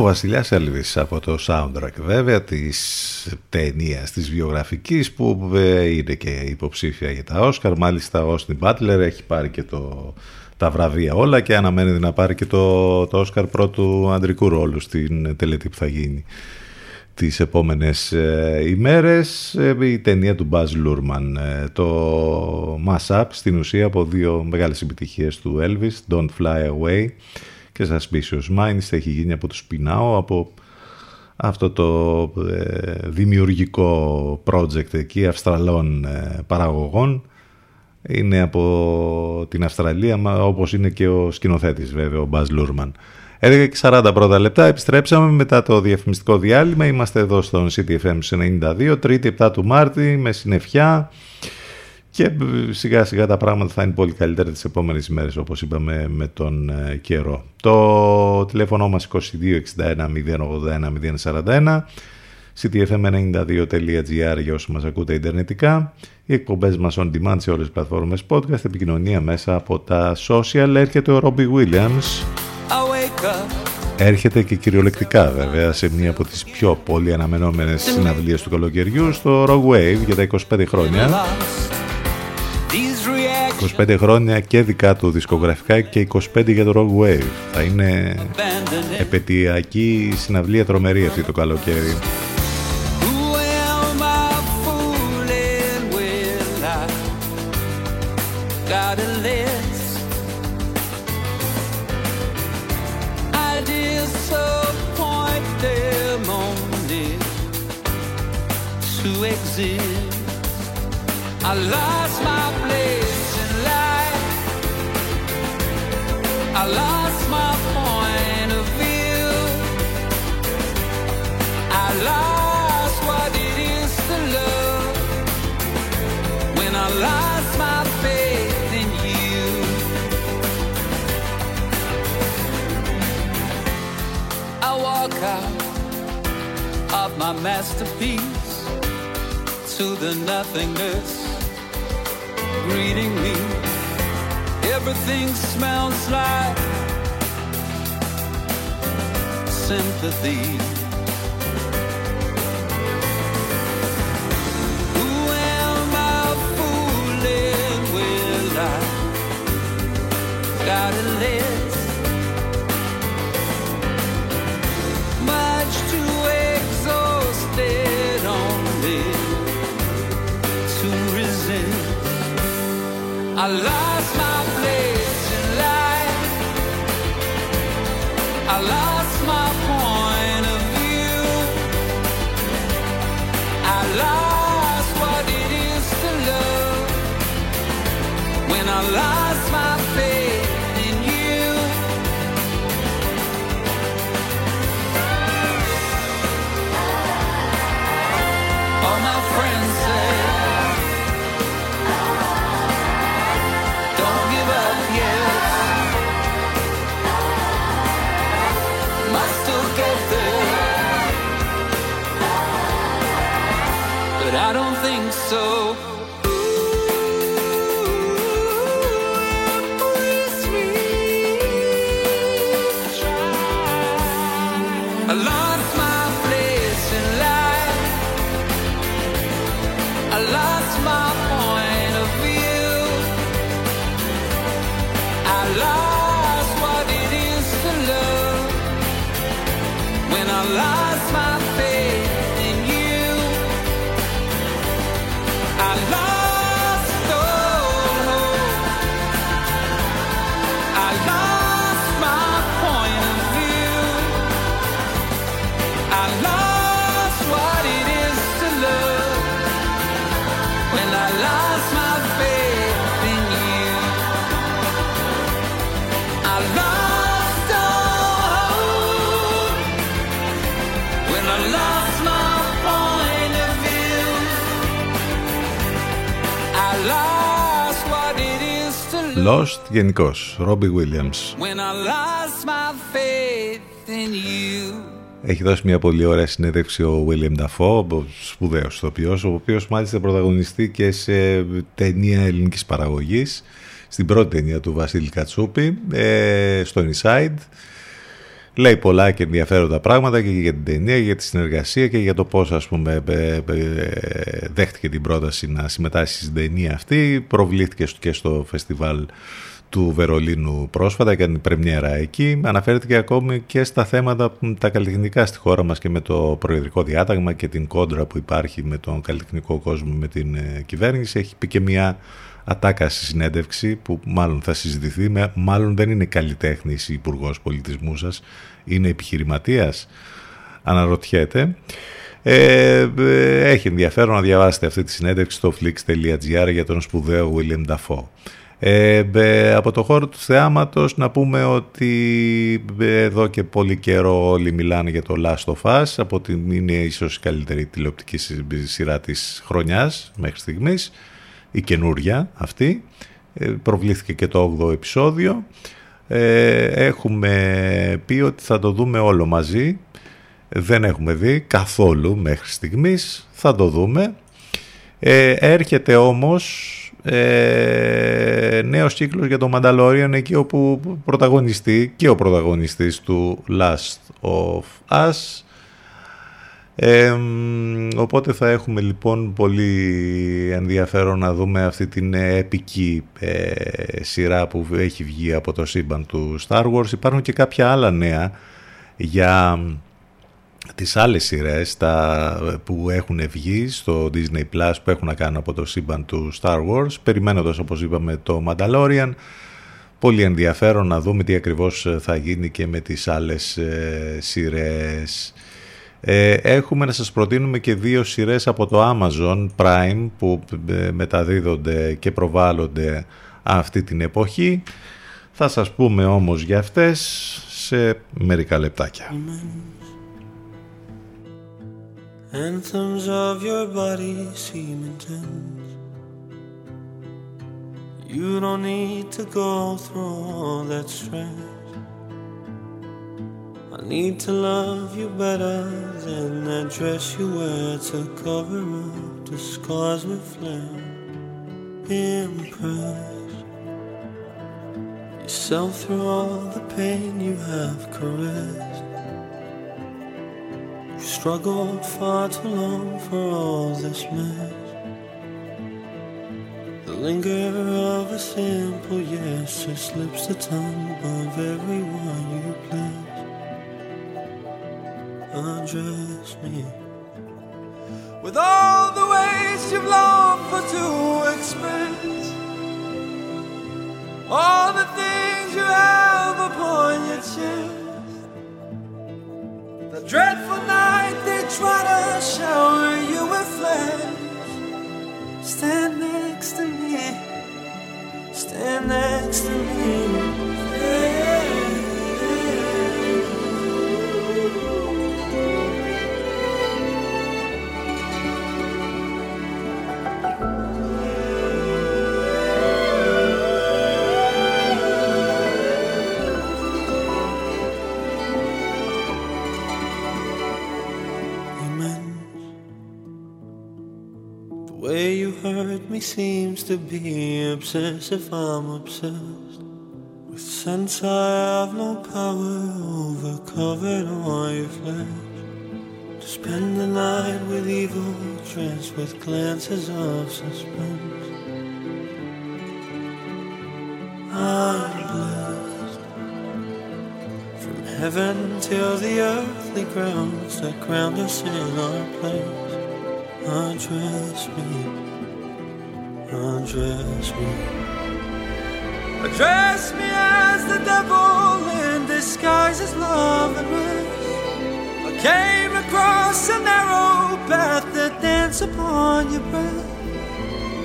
Ο Βασιλιάς Έλβης από το soundtrack βέβαια της ταινίας της βιογραφικής που ε, είναι και υποψήφια για τα Όσκαρ. Μάλιστα ο Όστιν Μπάτλερ έχει πάρει και το, τα βραβεία όλα και αναμένεται να πάρει και το, το Όσκαρ πρώτου αντρικού ρόλου στην τελετή που θα γίνει τις επόμενες ε, ημέρες ε, η ταινία του Μπάζ Λούρμαν ε, το Mass Up στην ουσία από δύο μεγάλες επιτυχίες του Έλβη, Don't Fly Away και Suspicious Minds έχει γίνει από τους Πινάο, από αυτό το ε, δημιουργικό project εκεί Αυστραλών ε, παραγωγών. Είναι από την Αυστραλία όπως είναι και ο σκηνοθέτης βέβαια ο Μπάζ Λούρμαν. 11 και 40 πρώτα λεπτά επιστρέψαμε μετά το διαφημιστικό διάλειμμα. Είμαστε εδώ στον CTFM 92 τρίτη 7 του Μάρτη με συννεφιά. Και ε, σιγά σιγά τα πράγματα θα είναι πολύ καλύτερα τις επόμενες ημέρες όπως είπαμε με τον ε, καιρό. Το τηλέφωνο μας 2261 081 041 ctfm92.gr για όσους μας ακούτε ιντερνετικά. Οι εκπομπές μας on demand σε όλες τις πλατφόρμες podcast επικοινωνία μέσα από τα social. Έρχεται ο Robbie Williams έρχεται και κυριολεκτικά βέβαια σε μία από τις πιο πολύ αναμενόμενες συναυλίες του καλοκαιριού στο Rock Wave για τα 25 χρόνια 25 χρόνια και δικά του δισκογραφικά και 25 για το Rock Wave. Θα είναι επαιτειακή συναυλία τρομερή αυτή το καλοκαίρι. Who am I fooling; With? Out of my masterpiece to the nothingness greeting me. Everything smells like sympathy. Who am I fooling? Will I got a I lost Lost γενικώ. Robbie Williams. when I lost my faith in you. Έχει δώσει μια πολύ ωραία συνέντευξη ο William Dafoe, ο σπουδαίος ηθοποιός, ο οποίος μάλιστα πρωταγωνιστεί και σε ταινία ελληνικής παραγωγής, στην πρώτη ταινία του Βασίλη Κατσούπη, ε, στο Inside. Λέει πολλά και ενδιαφέροντα πράγματα και για την ταινία, και για τη συνεργασία και για το πώς ας πούμε ε, ε, ε, δέχτηκε την πρόταση να συμμετάσχει στην ταινία αυτή. Προβλήθηκε στο- και στο φεστιβάλ του Βερολίνου πρόσφατα, έκανε την πρεμιέρα εκεί. Αναφέρθηκε ακόμη και στα θέματα που- τα καλλιτεχνικά στη χώρα μας και με το προεδρικό διάταγμα και την κόντρα που υπάρχει με τον καλλιτεχνικό κόσμο με την ε, κυβέρνηση. Έχει πει και μια ατάκα στη συνέντευξη που μάλλον θα συζητηθεί. Με, μάλλον δεν είναι καλλιτέχνης ή υπουργός πολιτισμού σας, είναι επιχειρηματίας. Αναρωτιέται. Ε, ε, έχει ενδιαφέρον να διαβάσετε αυτή τη συνέντευξη στο flix.gr για τον σπουδαίο William Dafoe. Ε, ε, από το χώρο του θεάματος να πούμε ότι ε, εδώ και πολύ καιρό όλοι μιλάνε για το Last of Us από την είναι ίσως η καλύτερη τηλεοπτική συ- σειρά της χρονιάς μέχρι στιγμής η καινούρια αυτή. Ε, προβλήθηκε και το 8ο επεισόδιο. Ε, έχουμε πει ότι θα το δούμε όλο μαζί. Δεν έχουμε δει καθόλου μέχρι στιγμής. Θα το δούμε. Ε, έρχεται όμως ε, νέος κύκλος για το Mandalorian εκεί όπου πρωταγωνιστεί και ο πρωταγωνιστής του Last of Us ε, μ, οπότε θα έχουμε λοιπόν πολύ ενδιαφέρον να δούμε αυτή την επική ε, σειρά που έχει βγει από το σύμπαν του Star Wars. Υπάρχουν και κάποια άλλα νέα για τις άλλες σειρές τα, που έχουν βγει στο Disney Plus που έχουν να κάνουν από το σύμπαν του Star Wars περιμένοντας όπως είπαμε το Mandalorian πολύ ενδιαφέρον να δούμε τι ακριβώς θα γίνει και με τις άλλες ε, σειρές ε, έχουμε να σας προτείνουμε και δύο σειρές από το Amazon Prime που ε, μεταδίδονται και προβάλλονται αυτή την εποχή θα σας πούμε όμως για αυτές σε μερικά λεπτάκια Anthems of your body seem intense. You don't need to go through all that stress. I need to love you better than that dress you wear to cover up the scars with flair. Impress yourself through all the pain you have caressed. You struggled far too long for all this mess. The linger of a simple yes just slips the tongue above everyone you. Undress me with all the ways you've longed for to express. All the things you have upon your chest. The dreadful night they try to shower you with flash. Stand next to me. Stand next to me. To be obsessed if I'm obsessed with sense I have no power over covered on your flesh. To spend the night with evil dressed with glances of suspense. I'm blessed from heaven till the earthly grounds that ground us in our place. Undress me, undress me. Address me as the devil in disguise as love and rest. I came across a narrow path that danced upon your breath.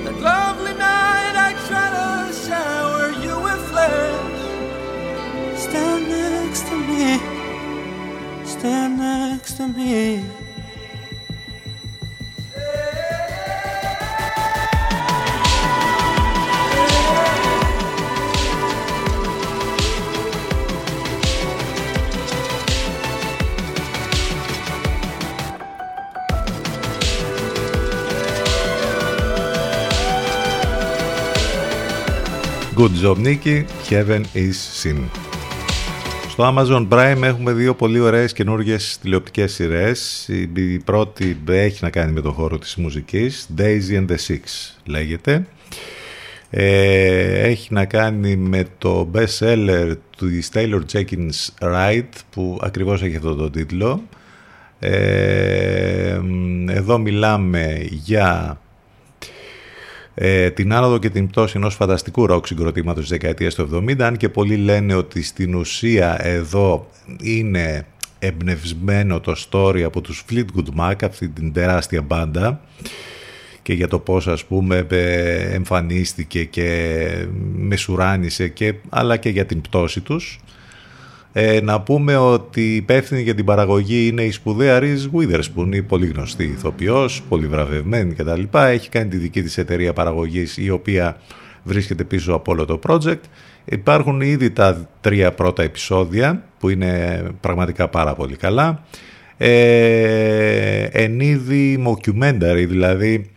That lovely night I tried to shower you with flesh. Stand next to me, stand next to me. Good job Nicky, Heaven is Sin. Στο Amazon Prime έχουμε δύο πολύ ωραίες καινούργιες τηλεοπτικές σειρές. Η η πρώτη έχει να κάνει με το χώρο της μουσικής, Daisy and the Six λέγεται. Ε, έχει να κάνει με το best seller του Taylor Jenkins Wright που ακριβώς έχει αυτό το τίτλο. Ε, εδώ μιλάμε για ε, την άνοδο και την πτώση ενός φανταστικού ροκ συγκροτήματος της δεκαετίας του 70 αν και πολλοί λένε ότι στην ουσία εδώ είναι εμπνευσμένο το story από τους Fleetwood Mac, αυτή την τεράστια μπάντα και για το πώς ας πούμε ε, εμφανίστηκε και μεσουράνησε και, αλλά και για την πτώση τους. Ε, να πούμε ότι η υπεύθυνη για την παραγωγή είναι η σπουδαία Reese Witherspoon, η πολύ γνωστή ηθοποιός, πολύ βραβευμένη κτλ. Έχει κάνει τη δική της εταιρεία παραγωγής η οποία βρίσκεται πίσω από όλο το project. Υπάρχουν ήδη τα τρία πρώτα επεισόδια που είναι πραγματικά πάρα πολύ καλά. Ε, εν είδη mockumentary, δηλαδή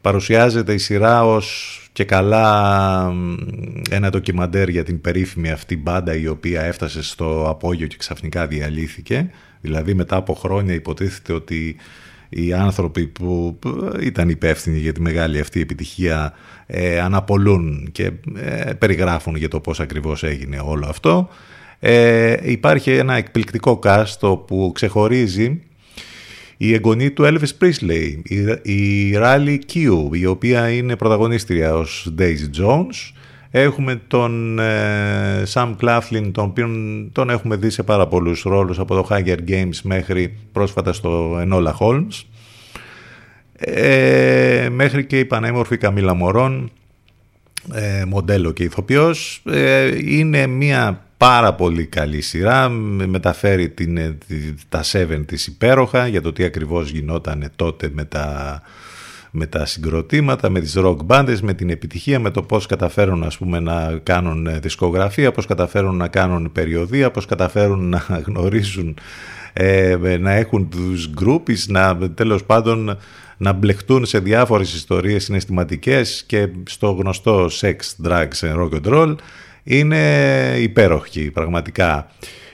παρουσιάζεται η σειρά ως και καλά ένα ντοκιμαντέρ για την περίφημη αυτή μπάντα η οποία έφτασε στο απόγειο και ξαφνικά διαλύθηκε. Δηλαδή μετά από χρόνια υποτίθεται ότι οι άνθρωποι που ήταν υπεύθυνοι για τη μεγάλη αυτή επιτυχία ε, αναπολούν και ε, περιγράφουν για το πώς ακριβώς έγινε όλο αυτό. Ε, υπάρχει ένα εκπληκτικό κάστο που ξεχωρίζει η εγγονή του Elvis Presley, η Riley Q, η οποία είναι πρωταγωνίστρια ως Daisy Jones. Έχουμε τον ε, Sam Claflin, τον οποίο τον έχουμε δει σε πάρα πολλούς ρόλους από το Hunger Games μέχρι πρόσφατα στο Enola Holmes. Ε, μέχρι και η πανέμορφη Καμίλα Μωρών, ε, μοντέλο και ηθοποιός. Ε, είναι μια πάρα πολύ καλή σειρά, μεταφέρει την, τα 7 της υπέροχα για το τι ακριβώς γινόταν τότε με τα, με τα συγκροτήματα, με τις rock bands, με την επιτυχία, με το πώς καταφέρουν ας πούμε, να κάνουν δισκογραφία, πώς καταφέρουν να κάνουν περιοδία, πώς καταφέρουν να γνωρίζουν, ε, να έχουν τους groupies, να τέλος πάντων να μπλεχτούν σε διάφορες ιστορίες συναισθηματικές και στο γνωστό sex, drugs and rock and roll είναι υπέροχη πραγματικά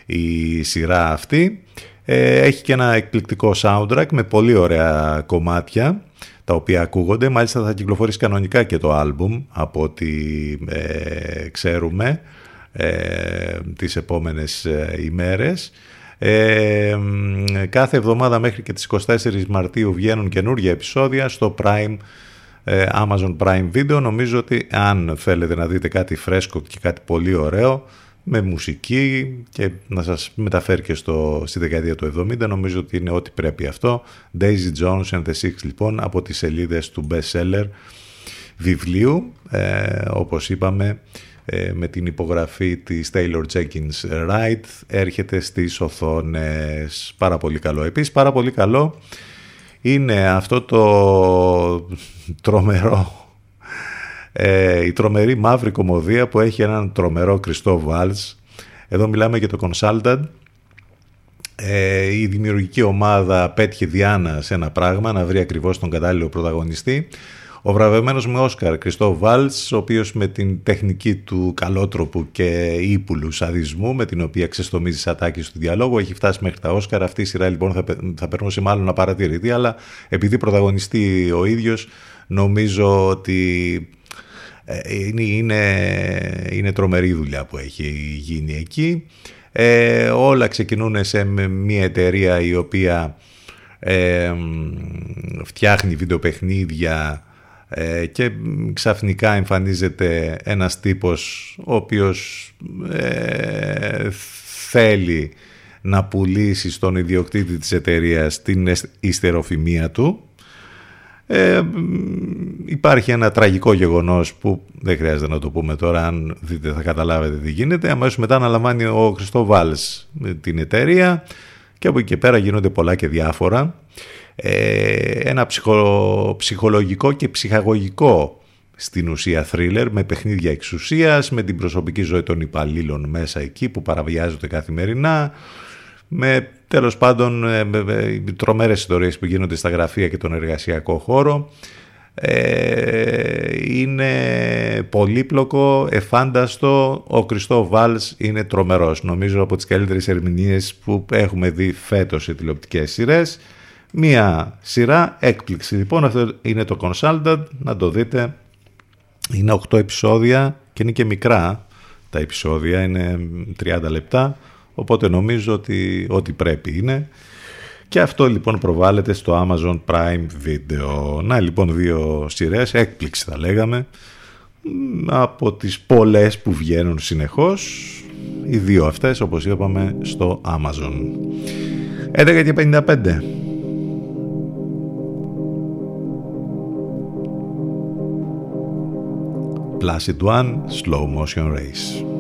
η σειρά αυτή. Ε, έχει και ένα εκπληκτικό soundtrack με πολύ ωραία κομμάτια τα οποία ακούγονται. Μάλιστα θα κυκλοφορήσει κανονικά και το άλμπουμ από ό,τι ε, ξέρουμε ε, τις επόμενες ε, ημέρες. Ε, κάθε εβδομάδα μέχρι και τις 24 Μαρτίου βγαίνουν καινούργια επεισόδια στο Prime ε, Amazon Prime Video. Νομίζω ότι αν θέλετε να δείτε κάτι φρέσκο και κάτι πολύ ωραίο με μουσική και να σας μεταφέρει και στο, στη δεκαετία του 70 νομίζω ότι είναι ό,τι πρέπει αυτό Daisy Jones and the Six λοιπόν από τις σελίδες του bestseller βιβλίου ε, όπως είπαμε ε, με την υπογραφή της Taylor Jenkins Wright έρχεται στις οθόνες πάρα πολύ καλό επίσης πάρα πολύ καλό είναι αυτό το τρομερό ε, η τρομερή μαύρη κομμωδία που έχει έναν τρομερό Κριστό Βάλς εδώ μιλάμε για το Consultant. Ε, η δημιουργική ομάδα πέτυχε Διάνα σε ένα πράγμα να βρει ακριβώς τον κατάλληλο πρωταγωνιστή ο βραβευμένος με Όσκαρ Κριστό Βάλτς, ο οποίος με την τεχνική του καλότροπου και ύπουλου σαδισμού, με την οποία ξεστομίζει ατάκη του διαλόγου, έχει φτάσει μέχρι τα Όσκαρ. Αυτή η σειρά λοιπόν θα, θα περνούσε μάλλον να παρατηρηθεί, αλλά επειδή πρωταγωνιστεί ο ίδιος, νομίζω ότι ε, είναι, είναι, είναι τρομερή δουλειά που έχει γίνει εκεί. Ε, όλα ξεκινούν σε μια εταιρεία η οποία ε, φτιάχνει βιντεοπαιχνίδια ε, και ξαφνικά εμφανίζεται ένας τύπος ο οποίος ε, θέλει να πουλήσει στον ιδιοκτήτη της εταιρείας την ιστεροφημία του. Ε, υπάρχει ένα τραγικό γεγονός που δεν χρειάζεται να το πούμε τώρα αν δείτε θα καταλάβετε τι γίνεται αμέσως μετά αναλαμβάνει ο Χριστό Βάλς την εταιρεία και από εκεί και πέρα γίνονται πολλά και διάφορα ε, ένα ψυχολογικό και ψυχαγωγικό στην ουσία θρίλερ με παιχνίδια εξουσίας, με την προσωπική ζωή των υπαλλήλων μέσα εκεί που παραβιάζονται καθημερινά, με τέλος πάντων ε, με, με, τρομέρες ιστορίες που γίνονται στα γραφεία και τον εργασιακό χώρο. Ε, είναι πολύπλοκο, εφάνταστο, ο Κριστό Βάλς είναι τρομερός. Νομίζω από τις καλύτερες ερμηνείες που έχουμε δει φέτος σε τηλεοπτικές σειρές. Μία σειρά έκπληξη. Λοιπόν, αυτό είναι το Consultant, να το δείτε. Είναι 8 επεισόδια και είναι και μικρά τα επεισόδια, είναι 30 λεπτά, οπότε νομίζω ότι ό,τι πρέπει είναι. Και αυτό λοιπόν προβάλλεται στο Amazon Prime Video. Να λοιπόν δύο σειρές, έκπληξη θα λέγαμε, από τις πολλές που βγαίνουν συνεχώς. Οι δύο αυτές όπως είπαμε στο Amazon. 11 Placid One Slow Motion Race.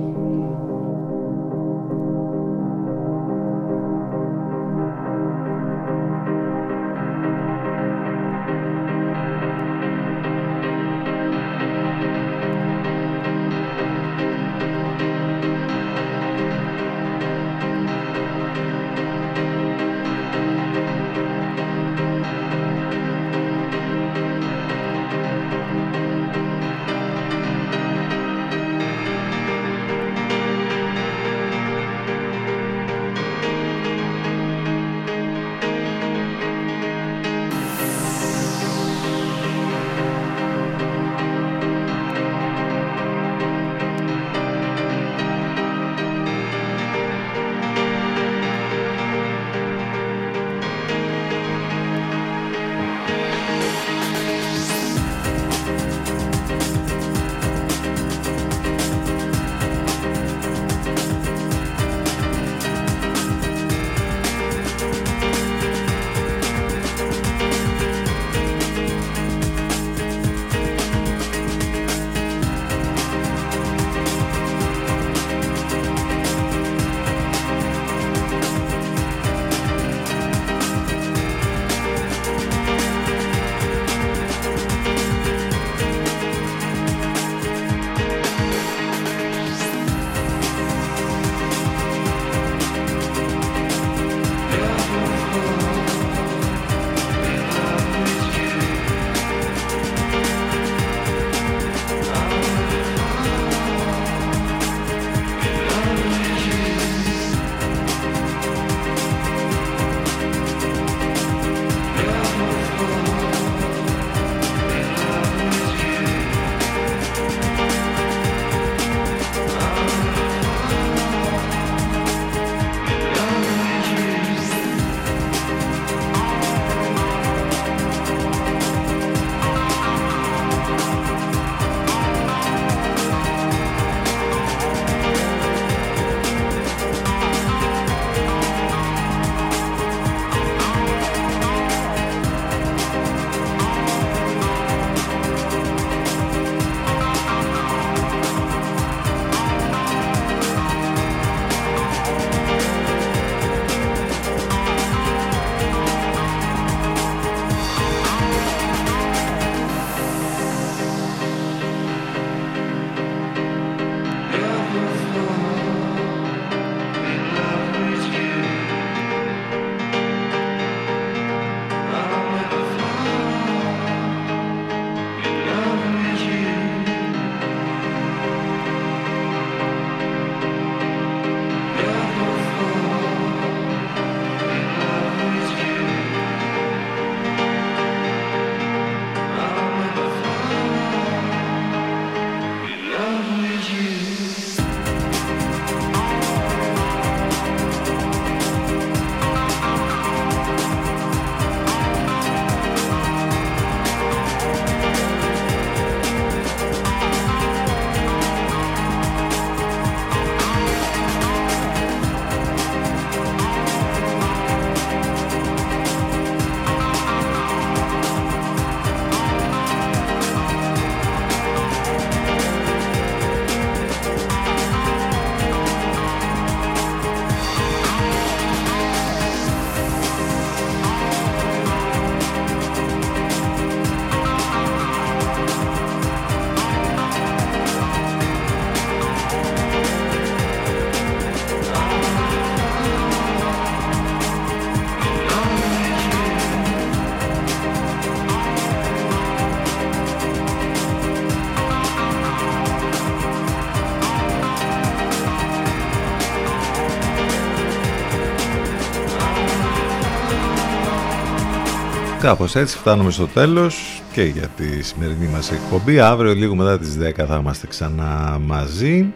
Κάπως έτσι φτάνουμε στο τέλος και για τη σημερινή μας εκπομπή. Αύριο λίγο μετά τις 10 θα είμαστε ξανά μαζί.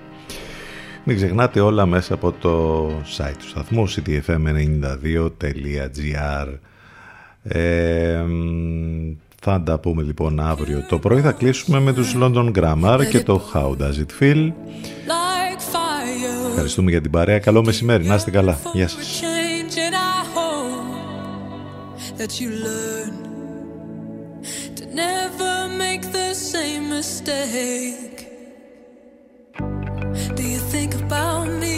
Μην ξεχνάτε όλα μέσα από το site του σταθμού ctfm92.gr ε, Θα τα πούμε λοιπόν αύριο το πρωί. Θα κλείσουμε με τους London Grammar και το How Does It Feel. Ευχαριστούμε για την παρέα. Καλό μεσημέρι. Να είστε καλά. that you learn to never make the same mistake. Do you think about me?